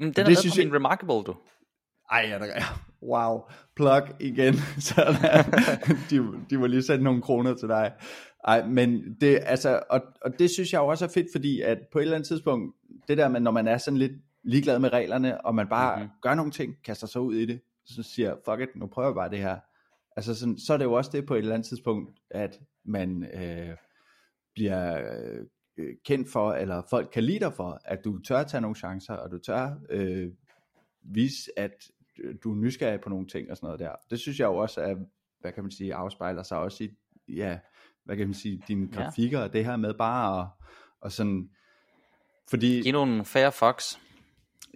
Mm, den er det synes på jeg... min Remarkable, du. Ej, ja, der, wow, plug igen. *laughs* Så de, de må lige sætte nogle kroner til dig. Ej, men det, altså, og, og det synes jeg også er fedt, fordi at på et eller andet tidspunkt, det der med, når man er sådan lidt ligeglad med reglerne, og man bare mm-hmm. gør nogle ting, kaster sig ud i det, så siger, fuck it, nu prøver jeg bare det her. Altså sådan, så er det jo også det på et eller andet tidspunkt, at man øh, bliver øh, kendt for, eller folk kan lide dig for, at du tør tage nogle chancer, og du tør øh, vise, at du er nysgerrig på nogle ting og sådan noget der. Det synes jeg jo også er, hvad kan man sige, afspejler sig også i, ja, hvad kan man sige, dine grafikker, ja. og det her med bare at, og sådan, fordi... Giv nogle fair fox.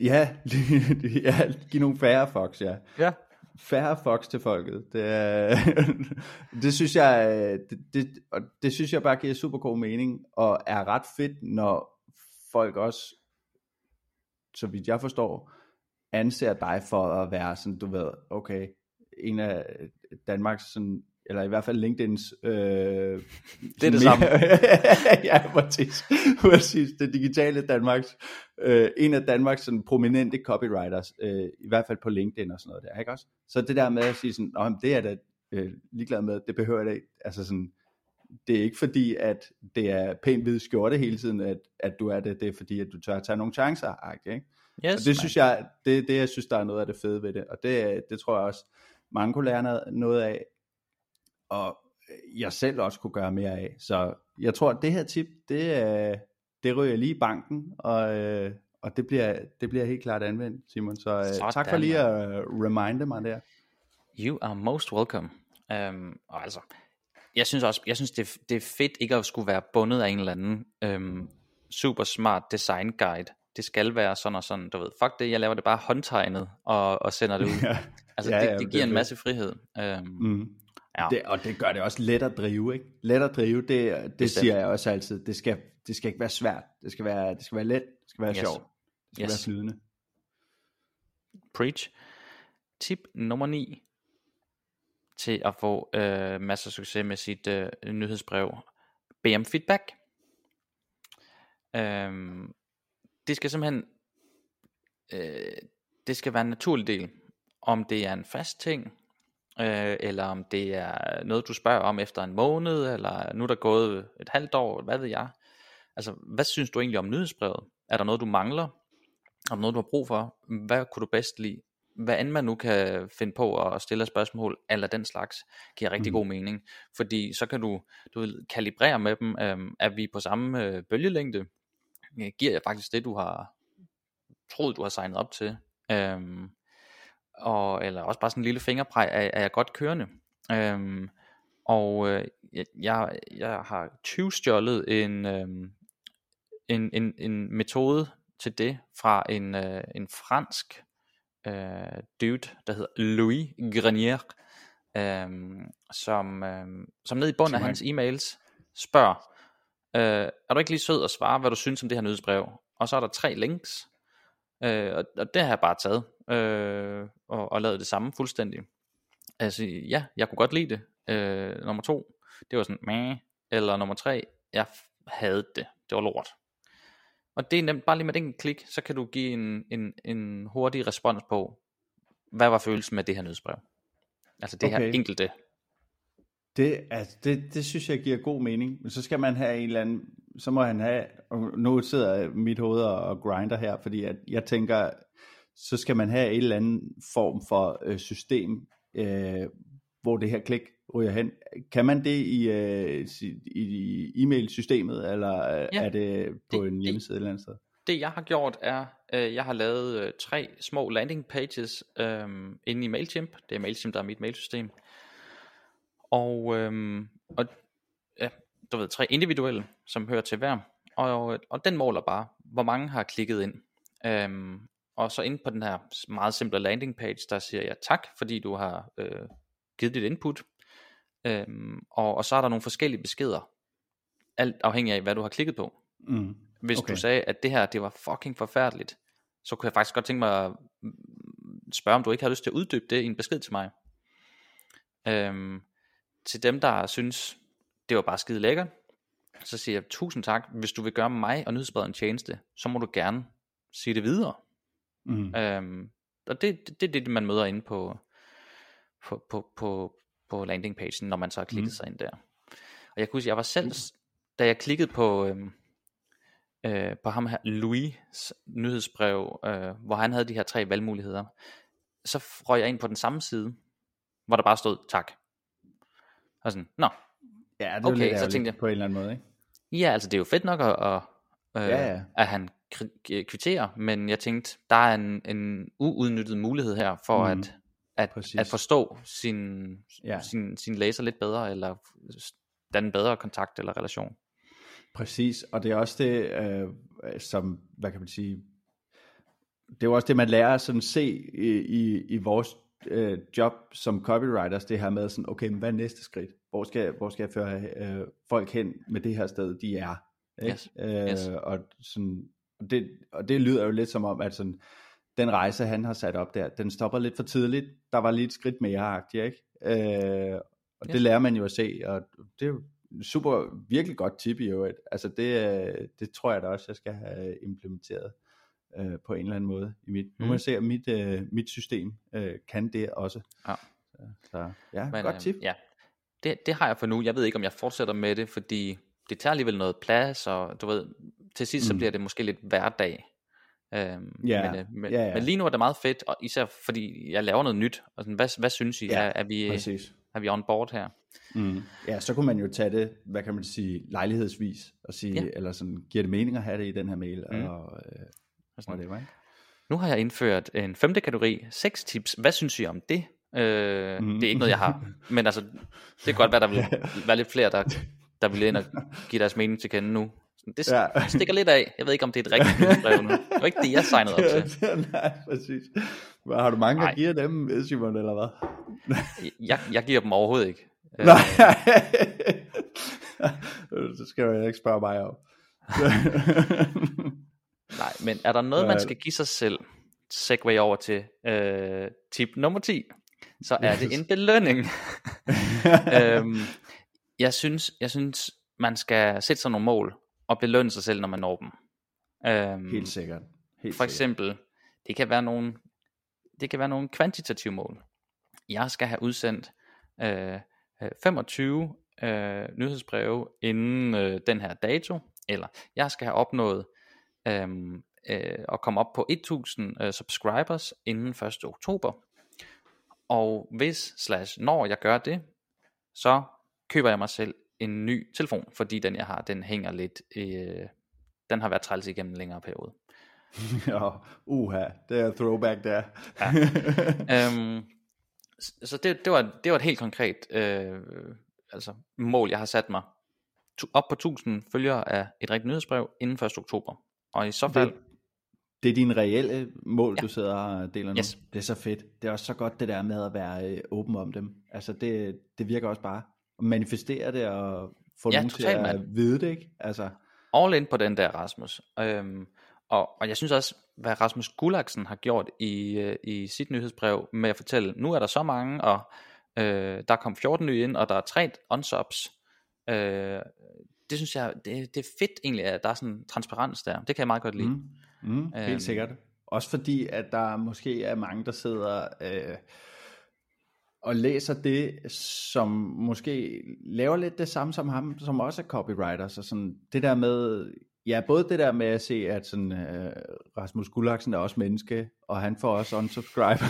Ja, *laughs* ja give nogle færre fox, ja. Ja. Færre fox til folket. Det, er, *laughs* det synes jeg, det, det, og det synes jeg bare giver super god mening, og er ret fedt, når folk også, så vidt jeg forstår, anser dig for at være sådan, du ved, okay, en af Danmarks sådan eller i hvert fald LinkedIn's... Øh, *laughs* det er det samme. *laughs* ja, præcis. *laughs* præcis. Det digitale Danmarks, øh, en af Danmarks sådan, prominente copywriters, øh, i hvert fald på LinkedIn og sådan noget der, ikke også? Så det der med at sige sådan, Nå, det er da øh, ligeglad med, det behøver jeg ikke, altså sådan, det er ikke fordi, at det er pænt hvid skjorte hele tiden, at, at du er det, det er fordi, at du tør at tage nogle chancer, ikke? Yes, og det synes jeg, det, det jeg synes, der er noget af det fede ved det, og det, det tror jeg også, mange kunne lære noget af, og jeg selv også kunne gøre mere af. Så jeg tror, at det her tip, det, det ryger lige i banken, og, øh, og det, bliver, det bliver helt klart anvendt, Simon. Så øh, Sådan, tak for lige at reminde mig der. You are most welcome. Um, og altså, jeg synes også, jeg synes det, det er fedt ikke at skulle være bundet af en eller anden um, super smart design guide, det skal være sådan og sådan, du ved, fuck det, jeg laver det bare håndtegnet, og, og sender det *laughs* ud. Ja. Altså, Ja, det, det det giver er en masse frihed. Øhm, Mm. Ja. Det, og det gør det også let at drive, ikke? Let at drive, det, det Bestemt. siger jeg også altid. Det skal, det skal ikke være svært. Det skal være, det skal være let. Det skal være Yes. sjovt. Det skal Yes. være flydende. Preach. Tip nummer 9 til at få øh, masser af succes med sit øh, nyhedsbrev. Bed om feedback. Øhm, det skal simpelthen øh, det skal være en naturlig del. Om det er en fast ting, øh, eller om det er noget, du spørger om efter en måned, eller nu er der gået et halvt år, hvad ved jeg. Altså, hvad synes du egentlig om nyhedsbrevet? Er der noget, du mangler? Er der noget, du har brug for? Hvad kunne du bedst lide? Hvad end man nu kan finde på at stille spørgsmål, eller den slags, giver rigtig Mhm. god mening. Fordi så kan du, du kalibrere med dem, øhm, er vi på samme øh, bølgelængde? Øh, Giver jeg faktisk det, du har troet, du har signet op til? Øhm, og, eller også bare sådan en lille fingerpræg, er, er jeg godt kørende? Øhm, og øh, jeg, jeg, har 20 stjålet en, øhm, en, en, en metode til det fra en, øh, en fransk øh, dude, der hedder Louis Grenier, øh, som, øh, som ned i bunden af hans e-mails spørger, øh, er du ikke lige sød at svare, hvad du synes om det her nyhedsbrev? Og så er der tre links, øh, og, og det har jeg bare taget, øh, og, og lavet det samme fuldstændig. Altså, ja, jeg kunne godt lide det. Øh, nummer to, det var sådan, meh. Eller nummer tre, jeg havde det. Det var lort. Og det er nemt, bare lige med den klik, så kan du give en, en, en hurtig respons på, hvad var følelsen med det her nyhedsbrev? Altså det okay. her enkelte. Det, altså, det, det synes jeg giver god mening. Men så skal man have en eller anden, så må han have, og nu sidder mit hoved og, grinder her, fordi at jeg tænker, så skal man have en eller anden form for øh, system, øh, hvor det her klik ryger hen. Kan man det i, øh, i e-mail-systemet, eller øh, Ja, er det på det- en det- hjemmeside et eller andet sted? Det jeg har gjort er, øh, jeg har lavet øh, tre små landing pages øh, inde i MailChimp. Det er MailChimp, der er mit mailsystem. Og, øh, og ja, du ved, tre individuelle, som hører til hver. Og, og den måler bare, hvor mange har klikket ind. Øhm, og så inde på den her meget simple landing page, der siger jeg tak, fordi du har øh, givet dit input. Øhm, og, og så er der nogle forskellige beskeder, alt afhængig af, hvad du har klikket på. Mm. Hvis okay. Okay. du sagde, at det her, det var fucking forfærdeligt, så kunne jeg faktisk godt tænke mig at mm, spørge, om du ikke har lyst til at uddybe det i en besked til mig. Øhm, til dem, der synes, det var bare skide lækkert, så siger jeg tusind tak. Hvis du vil gøre mig og nyhedsbredet en tjeneste, så må du gerne sige det videre. Mm. Øhm, og det, det, det er det, man møder inde på, på, på, på, på landingpagen, når man så har klikket mm. sig ind der. Og jeg kunne huske, jeg var selv, da jeg klikkede på, øhm, øh, på ham her, Louis' nyhedsbrev, øh, hvor han havde de her tre valgmuligheder, så røg jeg ind på den samme side, hvor der bare stod tak. Og sådan, nå, Ja, det er okay, lidt så tænkte jeg- på en eller anden måde, ikke? Ja, altså det er jo fedt nok at, at, øh, Ja, ja. at han kvitterer, men jeg tænkte, der er en, en uudnyttet mulighed her for Mm, at, at, præcis. at forstå sin, Ja. sin, sin læser lidt bedre, eller danne bedre kontakt eller relation. Præcis, og det er også det, øh, som, hvad kan man sige, det er jo også det, man lærer at sådan se i, i, i vores øh, job som copywriters, det her med sådan, okay, men hvad er næste skridt? Hvor skal, hvor skal jeg føre øh, folk hen med det her sted, de er? Ikke? Yes, Øh, yes. Og, sådan, og, det, og det lyder jo lidt som om, at sådan, den rejse, han har sat op der, den stopper lidt for tidligt. Der var lige et skridt mere-agtigt, ikke? Øh, og det Yes. lærer man jo at se, og det er jo super, virkelig godt tip i øvrigt. Altså det, øh, det tror jeg da også, jeg skal have implementeret øh, på en eller anden måde i mit. Nu må Mhm. jeg se, om mit, øh, mit system øh, kan det også. Ja. Så, så ja, Men, godt øh, tip. Ja, det, det har jeg for nu. Jeg ved ikke, om jeg fortsætter med det, fordi det tager alligevel noget plads, og du ved, til sidst så Mm. bliver det måske lidt hverdag. Øhm, Ja, men, øh, men, ja, ja. men lige nu er det meget fedt, og især fordi jeg laver noget nyt. Og sådan, hvad, hvad synes I? Ja, er, er, vi, Præcis. er vi on board her? Mm. Ja, så kunne man jo tage det, hvad kan man sige, lejlighedsvis, og sige, Ja. eller sådan, giver det mening at have det i den her mail, Mm. og øh, Og sådan. whatever, ikke? Nu har jeg indført en femte kategori, seks tips. Hvad synes I om det? Øh, Mhm. Det er ikke noget, jeg har. *laughs* Men altså, det kan godt være, der vil være lidt flere, der, der vil ind og give deres mening til kende nu. Det ja. stikker lidt af. Jeg ved ikke, om det er et rigtigt nyhedsbrev nu. Det var ikke det, jeg signede op *laughs* til. Nej, præcis. Hvad, har du mange, der giver dem, Simon, eller hvad? *laughs* jeg, jeg giver dem overhovedet ikke. Nej, så skal jeg ikke spørge mig om. Nej, men er der noget, man skal give sig selv, segway over til øh, tip nummer 10, så er det en belønning. *laughs* øhm, jeg synes, jeg synes, man skal sætte sig nogle mål og belønne sig selv, når man når dem. Øhm, Helt sikkert. Helt for eksempel, sikkert. det kan være nogle, det kan være nogle kvantitative mål. Jeg skal have udsendt øh, 25 øh, nyhedsbreve inden øh, den her dato, eller jeg skal have opnået øh, øh, at komme op på 1000 øh, subscribers inden 1. oktober. Og hvis slash når jeg gør det, så køber jeg mig selv en ny telefon, fordi den jeg har, den hænger lidt, øh, den har været træls igennem en længere periode. *laughs* ja, uha, det er throwback der. ja. øhm, så det, det, var, det var et helt konkret øh, altså mål, jeg har sat mig. Op på 1000 følgere af et rigtigt nyhedsbrev inden 1. oktober. Og i så fald... Det, det er dine reelle mål, ja. du sidder og deler nu. Yes. Det er så fedt. Det er også så godt det der med at være øh, åben om dem. Altså det, det virker også bare at manifestere det og få ja, nogen til at man. vide det, ikke? Altså. All in på den der, Rasmus. Øhm, og, og jeg synes også, hvad Rasmus Gulaksen har gjort i, øh, i sit nyhedsbrev med at fortælle, nu er der så mange, og øh, der kom 14 nye ind, og der er tre unsubs. Øh, det synes jeg, det, det er fedt egentlig, at der er sådan en transparens der. Det kan jeg meget godt lide. Mm. Mm, helt øhm. sikkert. Også fordi, at der måske er mange, der sidder øh, og læser det, som måske laver lidt det samme som ham, som også er copywriter. Så sådan, det der med, ja, både det der med at se, at sådan, øh, Rasmus Gullaksen er også menneske, og han får også unsubscribe.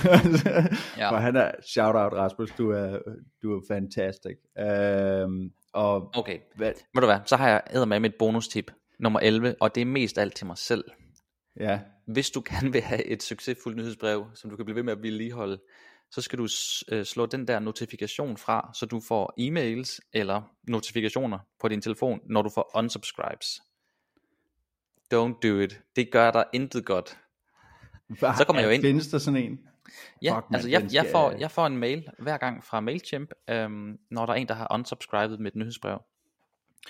*laughs* ja. For han er, shout out Rasmus, du er, du er fantastic. Øhm, og, okay, hvad, ved du hvad, så har jeg med mit bonustip, nummer 11, og det er mest alt til mig selv. Ja. Hvis du gerne vil have et succesfuldt nyhedsbrev, som du kan blive ved med at vedligeholde, så skal du øh, slå den der notifikation fra, så du får e-mails eller notifikationer på din telefon, når du får unsubscribes. Don't do it. Det gør dig intet godt. Hva? Så kommer jeg jo ind. Findes der sådan en? Ja, Fuck, altså jeg, jeg, får, jeg får en mail hver gang fra MailChimp, øhm, når der er en, der har unsubscribet med et nyhedsbrev.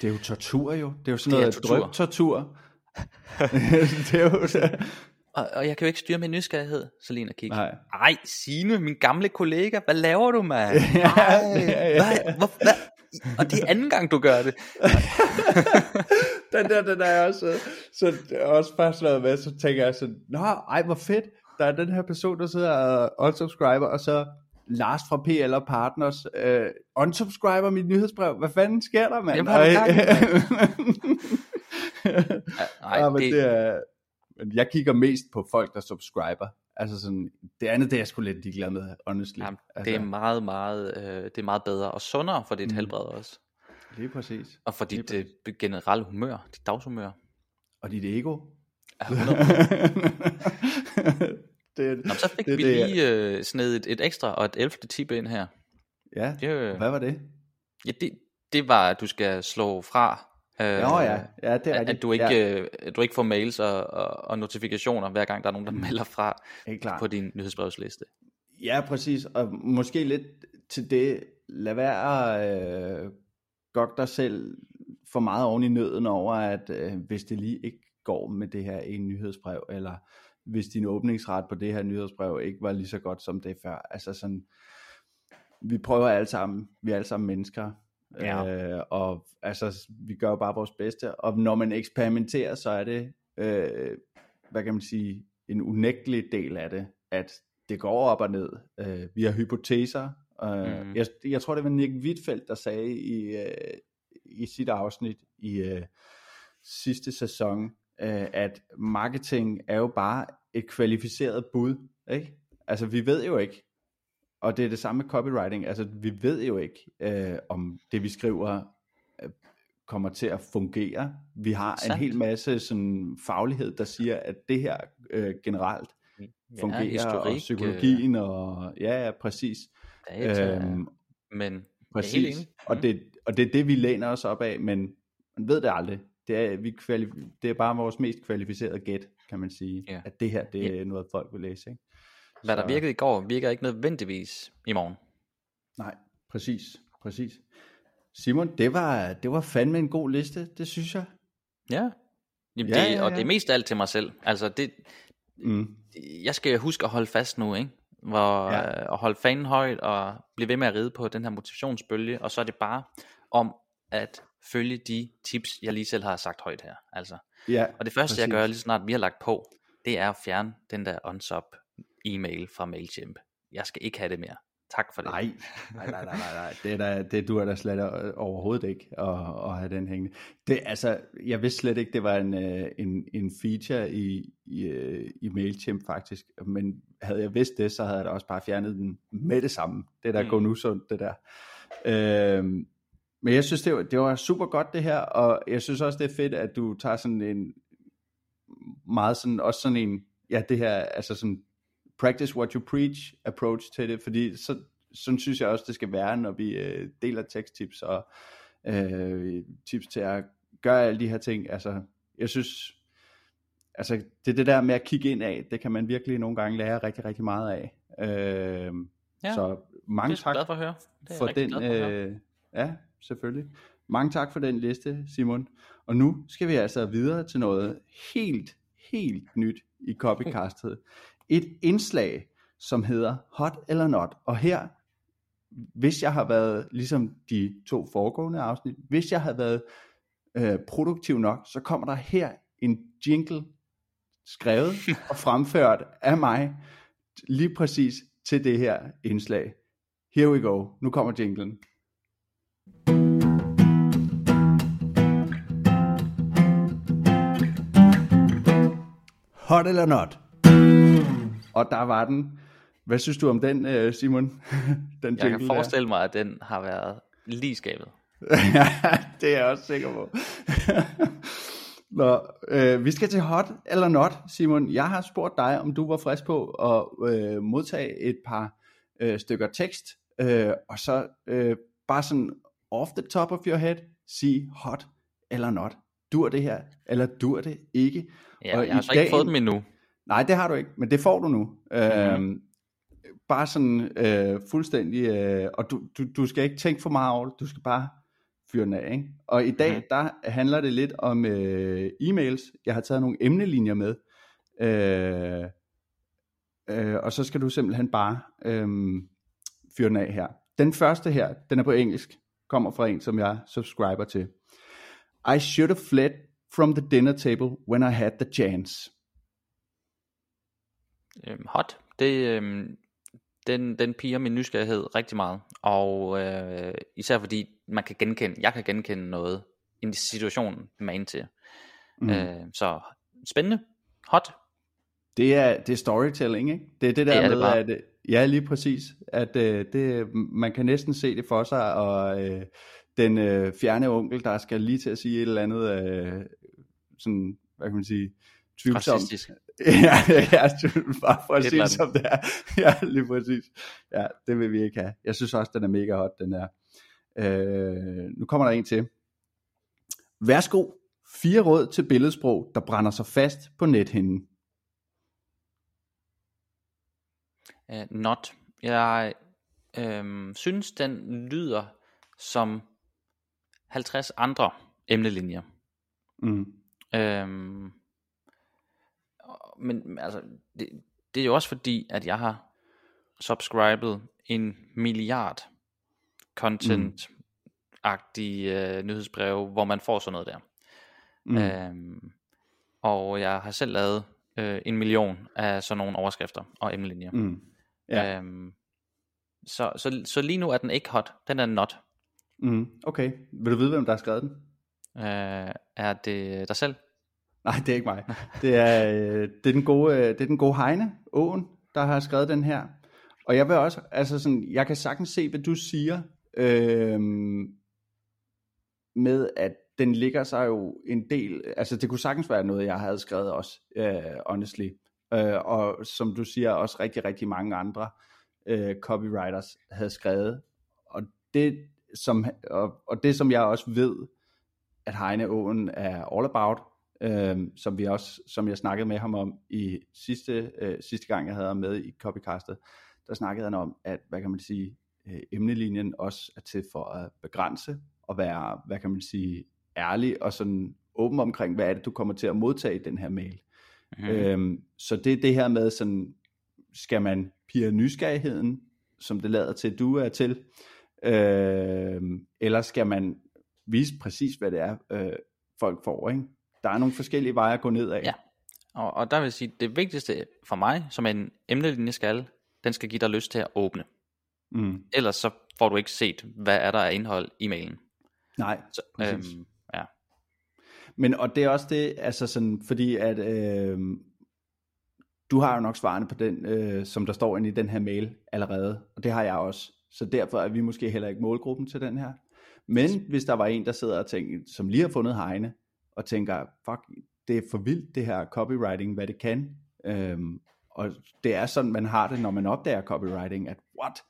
Det er jo tortur jo. Det er jo sådan det noget drøbtortur. *laughs* *laughs* det er jo det. Og, og jeg kan jo ikke styre min nysgerrighed, Selina Kik. Nej. Ej, Signe, min gamle kollega, hvad laver du, mand? *laughs* ja, ja, ja. Hvad, hvor, hvad? Og det er anden gang, du gør det. den der, den er også, så også bare slået med, så tænker jeg sådan, nå, ej, hvor fedt. Der er den her person, der sidder og unsubscriber, og så Lars fra PL og Partners uh, unsubscriber mit nyhedsbrev. Hvad fanden sker der, mand? Jamen, Nej, *laughs* ja, men det... det er, jeg kigger mest på folk, der subscriber. Altså sådan, det andet, det er jeg sgu lidt ligeglad med, honestly. Jamen, altså. Det er meget, meget, øh, det er meget bedre og sundere for dit mm. helbred også. Lige præcis. Og for dit øh, generelle humør, dit dagshumør. Og dit ego. *laughs* Det, Nå, så fik det, vi det, lige øh, sned et, et ekstra og et 11. tip ind her. Ja, det, øh, hvad var det? Ja, det, det var, at du skal slå fra Øh, Nå ja, ja det er at, at du ikke, ja. øh, du ikke får mails og, og, og notifikationer, hver gang der er nogen, der melder fra på din nyhedsbrevsliste. Ja, præcis. Og måske lidt til det, lad være øh, godt dig selv for meget oven i nøden over, at øh, hvis det lige ikke går med det her en nyhedsbrev, eller hvis din åbningsret på det her nyhedsbrev ikke var lige så godt som det før. Altså sådan, vi prøver alle sammen, vi er alle sammen mennesker, Ja. Øh, og altså, vi gør bare vores bedste. Og når man eksperimenterer, så er det, øh, hvad kan man sige, en unægtelig del af det, at det går op og ned. Øh, vi har hypoteser. Øh, mm. jeg, jeg tror, det var Nick Wittfeldt, der sagde i, øh, i sit afsnit i øh, sidste sæson, øh, at marketing er jo bare et kvalificeret bud. Ikke? Altså, vi ved jo ikke, og det er det samme med copywriting. Altså, vi ved jo ikke, øh, om det vi skriver øh, kommer til at fungere. Vi har Sandt. en hel masse sådan, faglighed, der siger, at det her øh, generelt fungerer, ja, historik, og psykologien, øh, og ja, ja præcis. Data, øhm, men præcis. Og, det, og det er det, vi læner os op af, men man ved det aldrig. Det er, vi kvalif- det er bare vores mest kvalificerede gæt, kan man sige, Ja. at det her, det Ja. er noget, folk vil læse. Ikke? Hvad der virkede i går, virker ikke nødvendigvis i morgen. Nej, præcis, præcis. Simon, det var, det var fandme en god liste, det synes jeg. Ja. Jamen, Ja, det, ja, Og ja. det er mest alt til mig selv. Altså, det, Mm. jeg skal huske at holde fast nu, ikke? Hvor, Ja. ja. øh, at holde fanen højt og blive ved med at ride på den her motivationsbølge, og så er det bare om at følge de tips, jeg lige selv har sagt højt her. Altså. Ja, Og det første, jeg præcis. gør lige snart vi har lagt på, det er at fjerne den der unsub e-mail fra MailChimp. Jeg skal ikke have det mere. Tak for det. Nej, nej, nej, nej, nej. Det, er der, det duer da slet overhovedet ikke at, at have den hængende. Det, altså, jeg vidste slet ikke, det var en, øh, en, en feature i, i, øh, i MailChimp faktisk, men havde jeg vidst det, så havde jeg da også bare fjernet den med det samme. Det er da Mm. mm. gå nu sundt, det der. Øhm, men jeg synes, det var, det var super godt det her, og jeg synes også, det er fedt, at du tager sådan en, meget sådan, også sådan en, ja det her, altså sådan, practice what you preach approach til det, fordi så, sådan synes jeg også, det skal være, når vi øh, deler teksttips og øh, tips til at gøre alle de her ting. Altså, jeg synes, altså det det der med at kigge ind af, det kan man virkelig nogle gange lære rigtig, rigtig meget af. Øh, Ja, så mange er tak glad for at høre. Det er for den, glad for at høre. øh, ja, selvfølgelig. Mange tak for den liste, Simon. Og nu skal vi altså videre til noget helt, helt nyt i Copycastet. Et indslag, som hedder Hot eller Not. Og her, hvis jeg har været, ligesom de to foregående afsnit, hvis jeg har været øh, produktiv nok, så kommer der her en jingle skrevet *laughs* og fremført af mig, lige præcis til det her indslag. Here we go. Nu kommer jinglen. Hot eller not? Og der var den. Hvad synes du om den, øh, Simon? *laughs* den Jeg kan forestille mig, at den har været lige skabet. der. *laughs* ja, det er jeg også sikker på. *laughs* Nå, øh, vi skal til hot eller not, Simon. Jeg har spurgt dig, om du var frisk på at øh, modtage et par øh, stykker tekst, øh, og så øh, bare sådan off the top of your head, sige hot eller not. Dur det her, eller dur det ikke? Ja, Og jeg har så ikke fået dem endnu. Nej, det har du ikke, men det får du nu. Mm-hmm. Mhm. Øhm, bare sådan øh, fuldstændig, øh, og du, du, du skal ikke tænke for meget over det, du skal bare fyre den af. Ikke? Og i dag, Mhm. der handler det lidt om øh, e-mails. Jeg har taget nogle emnelinjer med, øh, øh, og så skal du simpelthen bare øh, fyre den af her. Den første her, den er på engelsk, kommer fra en, som jeg subscriber til. I should have fled from the dinner table when I had the chance. Øhm, hot, det, øhm, den, den piger min nysgerrighed rigtig meget. Og øh, især fordi man kan genkende, jeg kan genkende noget i en situation man til. Mm. Øh, så spændende, hot. Det er, det er storytelling, ikke? Det er det der Det er med, det bare. at, ja lige præcis, at øh, det, man kan næsten se det for sig, og øh, den øh, fjerne onkel, der skal lige til at sige et eller andet, øh, sådan, hvad kan man sige, tvivlsomt. Racistisk. *laughs* ja, ja, bare for at sige som det er. *laughs* Ja, lige præcis. Ja, det vil vi ikke have. Jeg synes også, den er mega hot, den her. Øh, nu kommer der en til. Værsgo, fire råd til billedsprog, der brænder sig fast på nethinden. Uh, not. Jeg øhm, synes, den lyder som 50 andre emnelinjer. Mm. Øhm, men altså, det, det er jo også fordi, at jeg har subscribet en milliard content-agtige øh, nyhedsbreve, hvor man får sådan noget der. Mm. Øhm, og jeg har selv lavet øh, en million af sådan nogle overskrifter og emnelinjer. Mm. Ja. Øhm, så, så, så lige nu er den ikke hot, den er not. Mm. Okay, vil du vide, hvem der har skrevet den? Øh, er det dig selv? Nej, det er ikke mig. Det er, øh, det er den gode, øh, det er den gode Heine Åen, der har skrevet den her. Og jeg vil også, altså sådan, jeg kan sagtens se, hvad du siger, øh, med at den ligger sig jo en del, altså det kunne sagtens være noget, jeg havde skrevet også, øh, honestly. Øh, og som du siger, også rigtig, rigtig mange andre øh, copywriters havde skrevet. Og det, som, og, og det, som jeg også ved, at Heine Åen er all about, øh, som, vi også, som jeg snakkede med ham om i sidste, øh, sidste gang, jeg havde ham med i Copycastet, der snakkede han om, at, hvad kan man sige, øh, emnelinjen også er til for at begrænse og være, hvad kan man sige, ærlig og sådan åben omkring, hvad er det, du kommer til at modtage i den her mail. Mm. Øhm, så det er det her med sådan, skal man pige nysgerrigheden, som det lader til, du er til, øhm, eller skal man vise præcis, hvad det er, øh, folk får, ikke? Der er nogle forskellige veje at gå ned af. Ja, og, og der vil jeg sige, det vigtigste for mig, som en emnelinje skal, den skal give dig lyst til at åbne. Mm. Ellers så får du ikke set, hvad er der af indhold i mailen. Nej, så, øhm, ja. Men og det er også det, altså sådan, fordi at øh, du har jo nok svarene på den, øh, som der står inde i den her mail allerede, og det har jeg også. Så derfor er vi måske heller ikke målgruppen til den her. Men hvis der var en, der sidder og tænker, som lige har fundet Heine, og tænker, fuck, det er for vildt det her copywriting, hvad det kan. Øhm, og det er sådan, man har det, når man opdager copywriting, at what?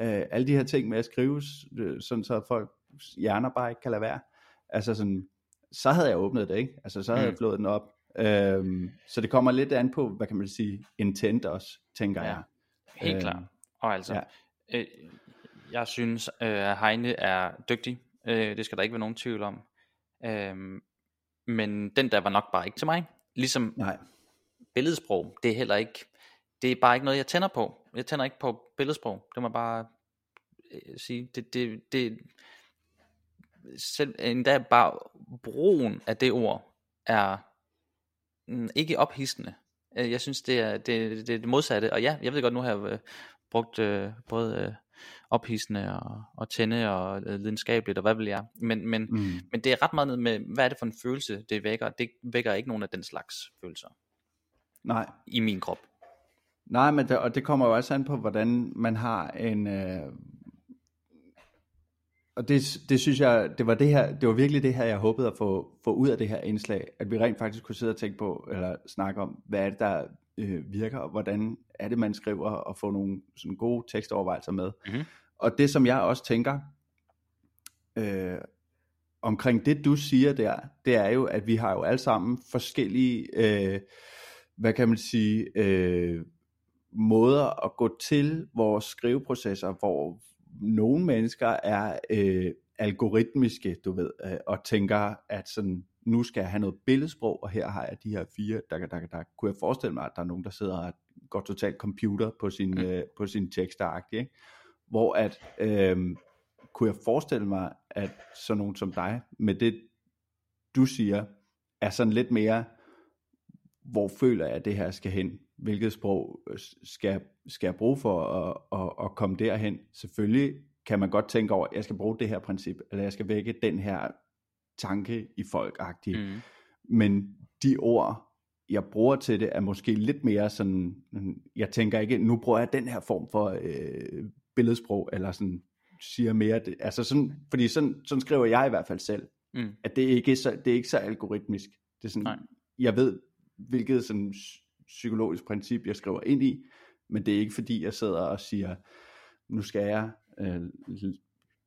Øh, alle de her ting med at skrive, øh, sådan så folk hjerner bare ikke kan lade være. Altså sådan, så havde jeg åbnet det, ikke? Altså så havde mm. jeg flået den op. Øhm, så det kommer lidt an på, hvad kan man sige, intent også, tænker ja, jeg. Helt øhm, klart. Og altså, ja. øh, jeg synes, øh, Heine er dygtig. Øh, det skal der ikke være nogen tvivl om. Øh, men den der var nok bare ikke til mig. Ligesom Nej. billedsprog, det er heller ikke, det er bare ikke noget, jeg tænder på. Jeg tænder ikke på billedsprog. Det må bare øh, sige. Det, det, det, selv endda bare brugen af det ord er mm, ikke ophidsende. Øh, jeg synes, det er det, det, det modsatte. Og ja, jeg ved godt, nu har jeg øh, brugt øh, både øh, ophidsende og, og tænde og øh, lidenskabeligt og hvad vil jeg. Men, men, mm. men det er ret meget med, hvad er det for en følelse, det vækker. Det vækker ikke nogen af den slags følelser. Nej. I min krop. Nej, men det, og det kommer jo også an på, hvordan man har en... Øh, og det, det synes jeg, det var, det, her, det var virkelig det her, jeg håbede at få, få ud af det her indslag, at vi rent faktisk kunne sidde og tænke på, eller snakke om, hvad er det, der øh, virker, og hvordan er det, man skriver, og få nogle sådan gode tekstovervejelser med. Mm-hmm. Og det, som jeg også tænker, øh, omkring det, du siger der, det er jo, at vi har jo alle sammen forskellige, øh, hvad kan man sige, øh, måder at gå til vores skriveprocesser, hvor nogle mennesker er øh, algoritmiske, du ved, øh, og tænker, at sådan, nu skal jeg have noget billedsprog, og her har jeg de her fire, der, der, der, der kunne jeg forestille mig, at der er nogen, der sidder og går totalt computer på sin, mm. øh, på sin tekster, ikke? hvor at, øh, kunne jeg forestille mig, at sådan nogen som dig, med det du siger, er sådan lidt mere, hvor føler jeg, at det her skal hen? Hvilket sprog øh, skal, skal jeg bruge for at, at, at komme derhen? Selvfølgelig kan man godt tænke over, at jeg skal bruge det her princip, eller jeg skal vække den her tanke i folk mm. Men de ord, jeg bruger til det, er måske lidt mere sådan, jeg tænker ikke, nu bruger jeg den her form for øh, billedsprog, eller sådan siger mere, det, altså sådan, fordi sådan, sådan skriver jeg i hvert fald selv, mm. at det ikke er så, det er ikke så algoritmisk. Det er sådan, Nej. jeg ved, hvilket sådan psykologisk princip, jeg skriver ind i, men det er ikke fordi, jeg sidder og siger, nu skal jeg øh,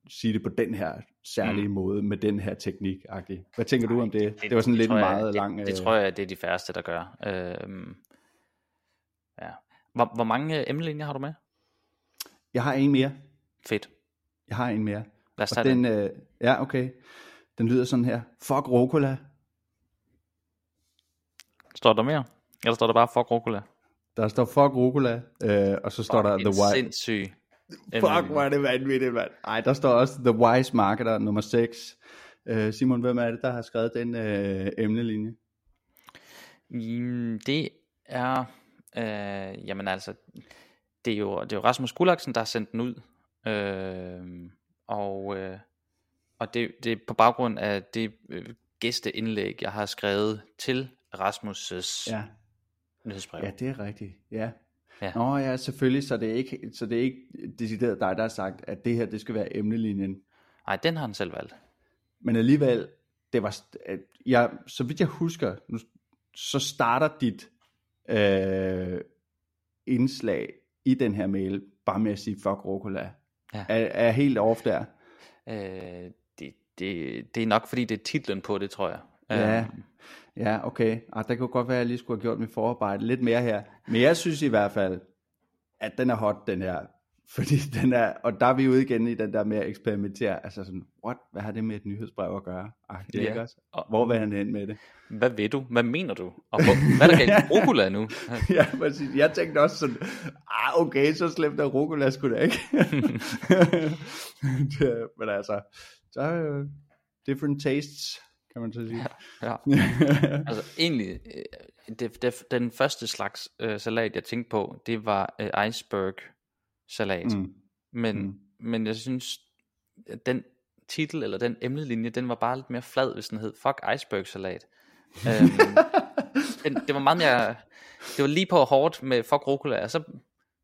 sige det på den her særlige mm. måde, med den her teknik -agtig. Hvad tænker Nej, du om det? Det, det var sådan det lidt jeg, meget det, lang... Det, det øh, tror jeg, det er de færreste, der gør. Øhm, ja. hvor, hvor mange øh, emnelinjer har du med? Jeg har en mere. Fedt. Jeg har en mere. Lad os tage den. den. Øh, ja, okay. Den lyder sådan her. Fuck Rokola. Står der mere? Eller står der bare fuck Rokola? Der står fuck Rokola, øh, og så står fuck, der The White. sindssyg. Fuck, hvor er det vanvittigt, mand. Ej, der står også The Wise Marketer nummer 6. Øh, Simon, hvem er det, der har skrevet den øh, emnelinje? Mm, det er, øh, jamen altså, det er jo, det er jo Rasmus Gullaksen, der har sendt den ud. Øh, og øh, og det, det er på baggrund af det øh, gæsteindlæg, jeg har skrevet til Rasmus' ja. Nyhedsbrev. Ja, det er rigtigt. Ja. Ja. Nå ja, selvfølgelig, så det er ikke, så det er ikke decideret dig, der har sagt, at det her, det skal være emnelinjen. Nej, den har han selv valgt. Men alligevel, det var, jeg, så vidt jeg husker, nu, så starter dit øh, indslag i den her mail, bare med at sige, fuck Rokola. Ja. Er, er helt off der? Øh, det, det, det er nok fordi det er titlen på det, tror jeg. Ja, ja okay. Ah, der kunne godt være, at jeg lige skulle have gjort mit forarbejde lidt mere her. Men jeg synes i hvert fald, at den er hot, den her. *laughs* Fordi den er, og der er vi ude igen i den der med at eksperimentere. Altså sådan, what? Hvad har det med et nyhedsbrev at gøre? Ej, det Ja. ikke også. Hvor vil han hen med det? Hvad ved du? Hvad mener du? Og hvor, hvad er der galt med *laughs* rucola nu? *laughs* ja, præcis. Jeg tænkte også sådan, ah, okay, så slemt er rucola sgu da ikke. det, men altså, så different tastes, kan man så sige. Ja. *laughs* Altså egentlig, øh, det, det, den første slags øh, salat, jeg tænkte på, det var øh, iceberg salat. Mm. Men, Mm. men jeg synes, at den titel eller den emnelinje, den var bare lidt mere flad, hvis den hed Fuck Iceberg Salat. øhm, *laughs* den, det var meget mere, det var lige på hårdt med Fuck Rucola, og så,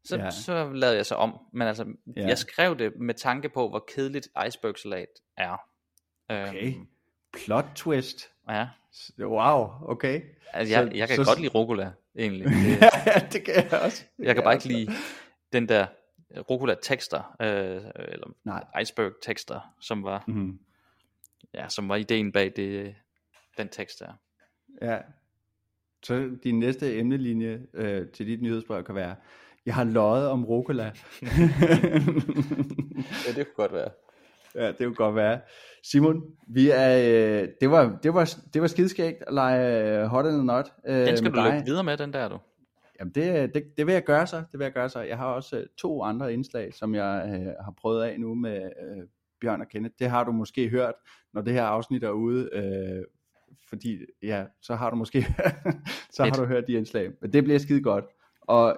så, Ja. ja. så lavede jeg så om. Men altså, Ja. ja. jeg skrev det med tanke på, hvor kedeligt Iceberg Salat er. Øhm, Okay. Plot twist. Ja, Wow, okay. altså, jeg, Så- jeg kan så- godt lide rucola, egentlig. *laughs* Det, ja, det kan jeg også. Det jeg kan bare ikke lide den der rucola tekster, øh, eller Nej. iceberg tekster, som var, Mm. ja, som var ideen bag det, den tekst der. Ja. Så din næste emnelinje øh, til dit nyhedsbrev kan være, jeg har løjet om rucola. *laughs* *laughs* Ja, det kunne godt være. *laughs* Ja, det kunne godt være. Simon, vi er, øh, det, var, det, var, det var skideskægt at lege øh, hot eller not. Øh, Den skal du dig. løbe videre med, den der du. Jamen det, det, det vil jeg gøre så. Det vil jeg gøre så. Jeg har også to andre indslag, som jeg øh, har prøvet af nu med øh, Bjørn og Kenneth. Det har du måske hørt, når det her afsnit er ude. Øh, fordi ja, så har du måske *laughs* så har du hørt de indslag. Men det bliver skide godt. Og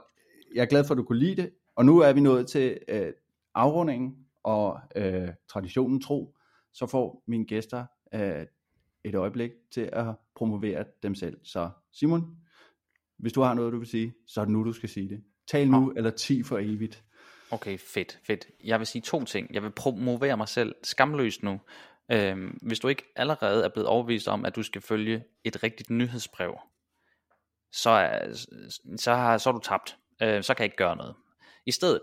jeg er glad for, at du kunne lide det. Og nu er vi nået til øh, afrundingen og øh, traditionen tro. Så får mine gæster øh, et øjeblik til at promovere dem selv. Så Simon, hvis du har noget, du vil sige, så er det nu, du skal sige det. Tal nu, eller ti for evigt. Okay, fedt, fedt. Jeg vil sige to ting. Jeg vil promovere mig selv skamløst nu. Øhm, hvis du ikke allerede er blevet overbevist om, at du skal følge et rigtigt nyhedsbrev, så er, så har, så er du tabt. Øh, så kan jeg ikke gøre noget. I stedet,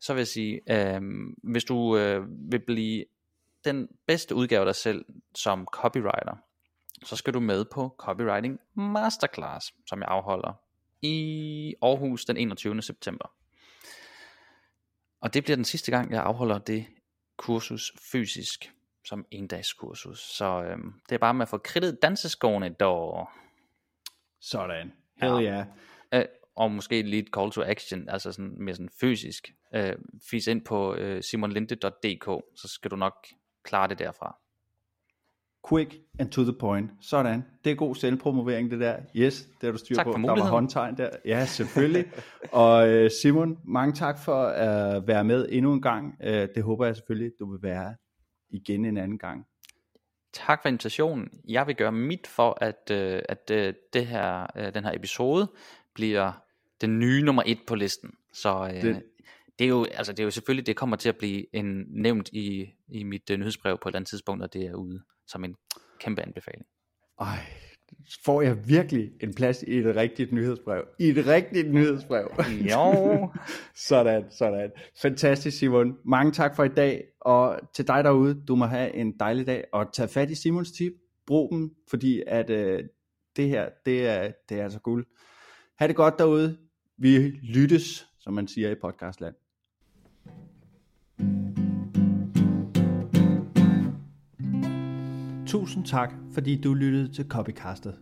så vil jeg sige, øh, hvis du øh, vil blive den bedste udgave af dig selv som copywriter, så skal du med på Copywriting Masterclass, som jeg afholder i Aarhus den 21. september. Og det bliver den sidste gang, jeg afholder det kursus fysisk som endagskursus. Så øhm, det er bare med at få kridtet danseskoene dog. Sådan. Hell Ja. yeah. Øh, og måske lige et call to action, altså sådan mere sådan fysisk. Øh, fis ind på øh, simonlinde.dk, så skal du nok klare det derfra. Quick and to the point. Sådan. Det er god selvpromovering, det der. Yes, det har du styr Tak på. for der var håndtegn der. Ja, selvfølgelig. og øh, Simon, mange tak for at være med endnu en gang. Øh, det håber jeg selvfølgelig, du vil være igen en anden gang. Tak for invitationen. Jeg vil gøre mit for, at, øh, at øh, det her, øh, den her episode bliver den nye nummer et på listen. Så øh, Det- det, er jo, altså, det er jo selvfølgelig, det kommer til at blive en, nævnt i, i mit øh, nyhedsbrev på et eller andet tidspunkt, når det er ude som en kæmpe anbefaling. Ej, får jeg virkelig en plads i et rigtigt nyhedsbrev? I et rigtigt nyhedsbrev? Jo. *laughs* sådan, sådan. Fantastisk, Simon. Mange tak for i dag, og til dig derude, du må have en dejlig dag, og tag fat i Simons tip. Brug dem, fordi at øh, det her, det er, det er altså guld. Ha' det godt derude. Vi lyttes, som man siger i podcastland. Tusind tak, fordi du lyttede til Copycastet.